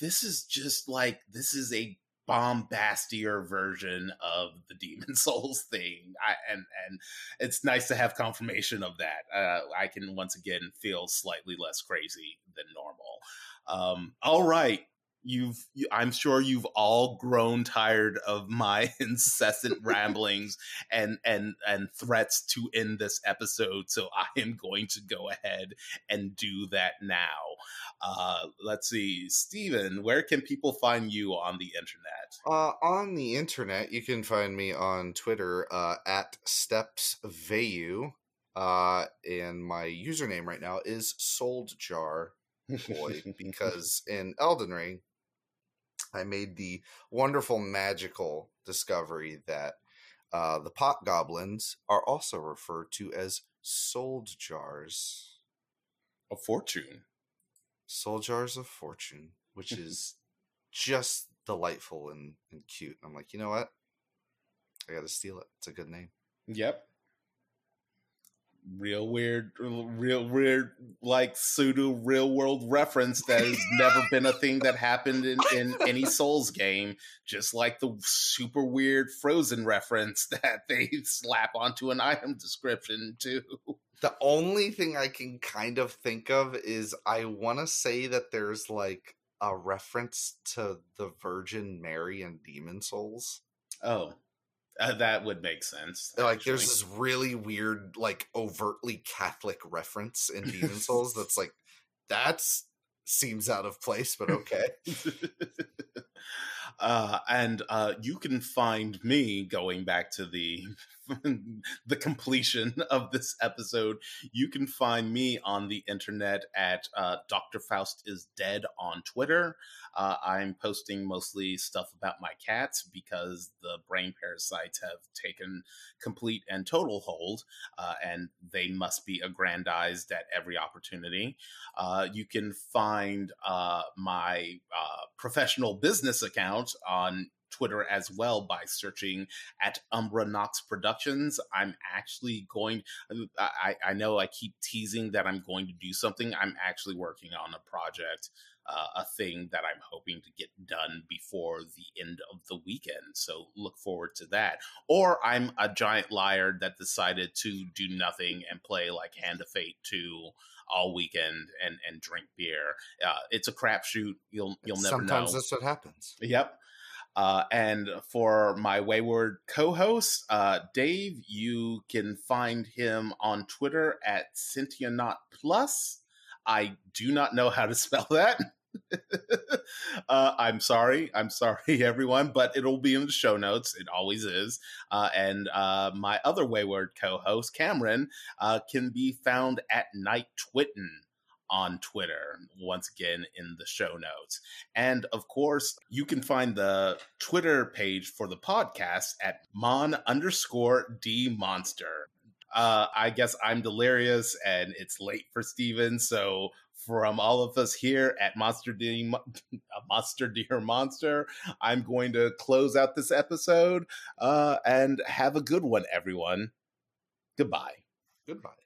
this is just like this is a bombastier version of the Demon Souls thing. I, and and it's nice to have confirmation of that. Uh, I can once again feel slightly less crazy than normal. Um, all right. You've, you, I'm sure you've all grown tired of my incessant ramblings and and and threats to end this episode. So I am going to go ahead and do that now. Uh, let's see, Steven, where can people find you on the internet? Uh, on the internet, you can find me on Twitter uh, at Steps Vayu, uh, and my username right now is Sold Jar Boy because in Elden Ring, I made the wonderful magical discovery that uh, the pot goblins are also referred to as sold jars, a fortune. soul jars of fortune, which is just delightful and, and cute. And I'm like, you know what? I got to steal it. It's a good name. Yep. Real weird, real weird, like pseudo real world reference that has never been a thing that happened in, in any Souls game. Just like the super weird Frozen reference that they slap onto an item description too. The only thing I can kind of think of is I want to say that there's like a reference to the Virgin Mary and Demon's Souls. Oh, uh, that would make sense. Like there's this really weird, like overtly Catholic reference in Demon's Souls that's like that seems out of place, but okay. uh, and uh, you can find me going back to the the completion of this episode. You can find me on the internet at uh, Dr. Faust is dead on Twitter. Uh, I'm posting mostly stuff about my cats because the brain parasites have taken complete and total hold, uh, and they must be aggrandized at every opportunity. Uh, you can find uh, my uh, professional business account on Twitter as well by searching at Umbra Nox Productions. I'm actually going. I, I know I keep teasing that I'm going to do something. I'm actually working on a project uh, a thing that I'm hoping to get done before the end of the weekend. So look forward to that. Or I'm a giant liar that decided to do nothing and play like Hand of Fate 2 all weekend and and drink beer. Uh, it's a crapshoot. You'll you'll never Sometimes know. Sometimes that's what happens. Yep. Uh, and for my wayward co-host, uh, Dave, you can find him on Twitter at Cynthia Not Plus. I do not know how to spell that. uh, I'm sorry. I'm sorry, everyone, but it'll be in the show notes. It always is. Uh, and uh, my other wayward co host, Cameron, uh, can be found at Night Twitten on Twitter, once again in the show notes. And of course, you can find the Twitter page for the podcast at mon underscore d monster. Uh, I guess I'm delirious and it's late for Steven, so from all of us here at Monster Deer, Monster Deer Monster. I'm going to close out this episode uh, and have a good one, everyone. Goodbye. Goodbye.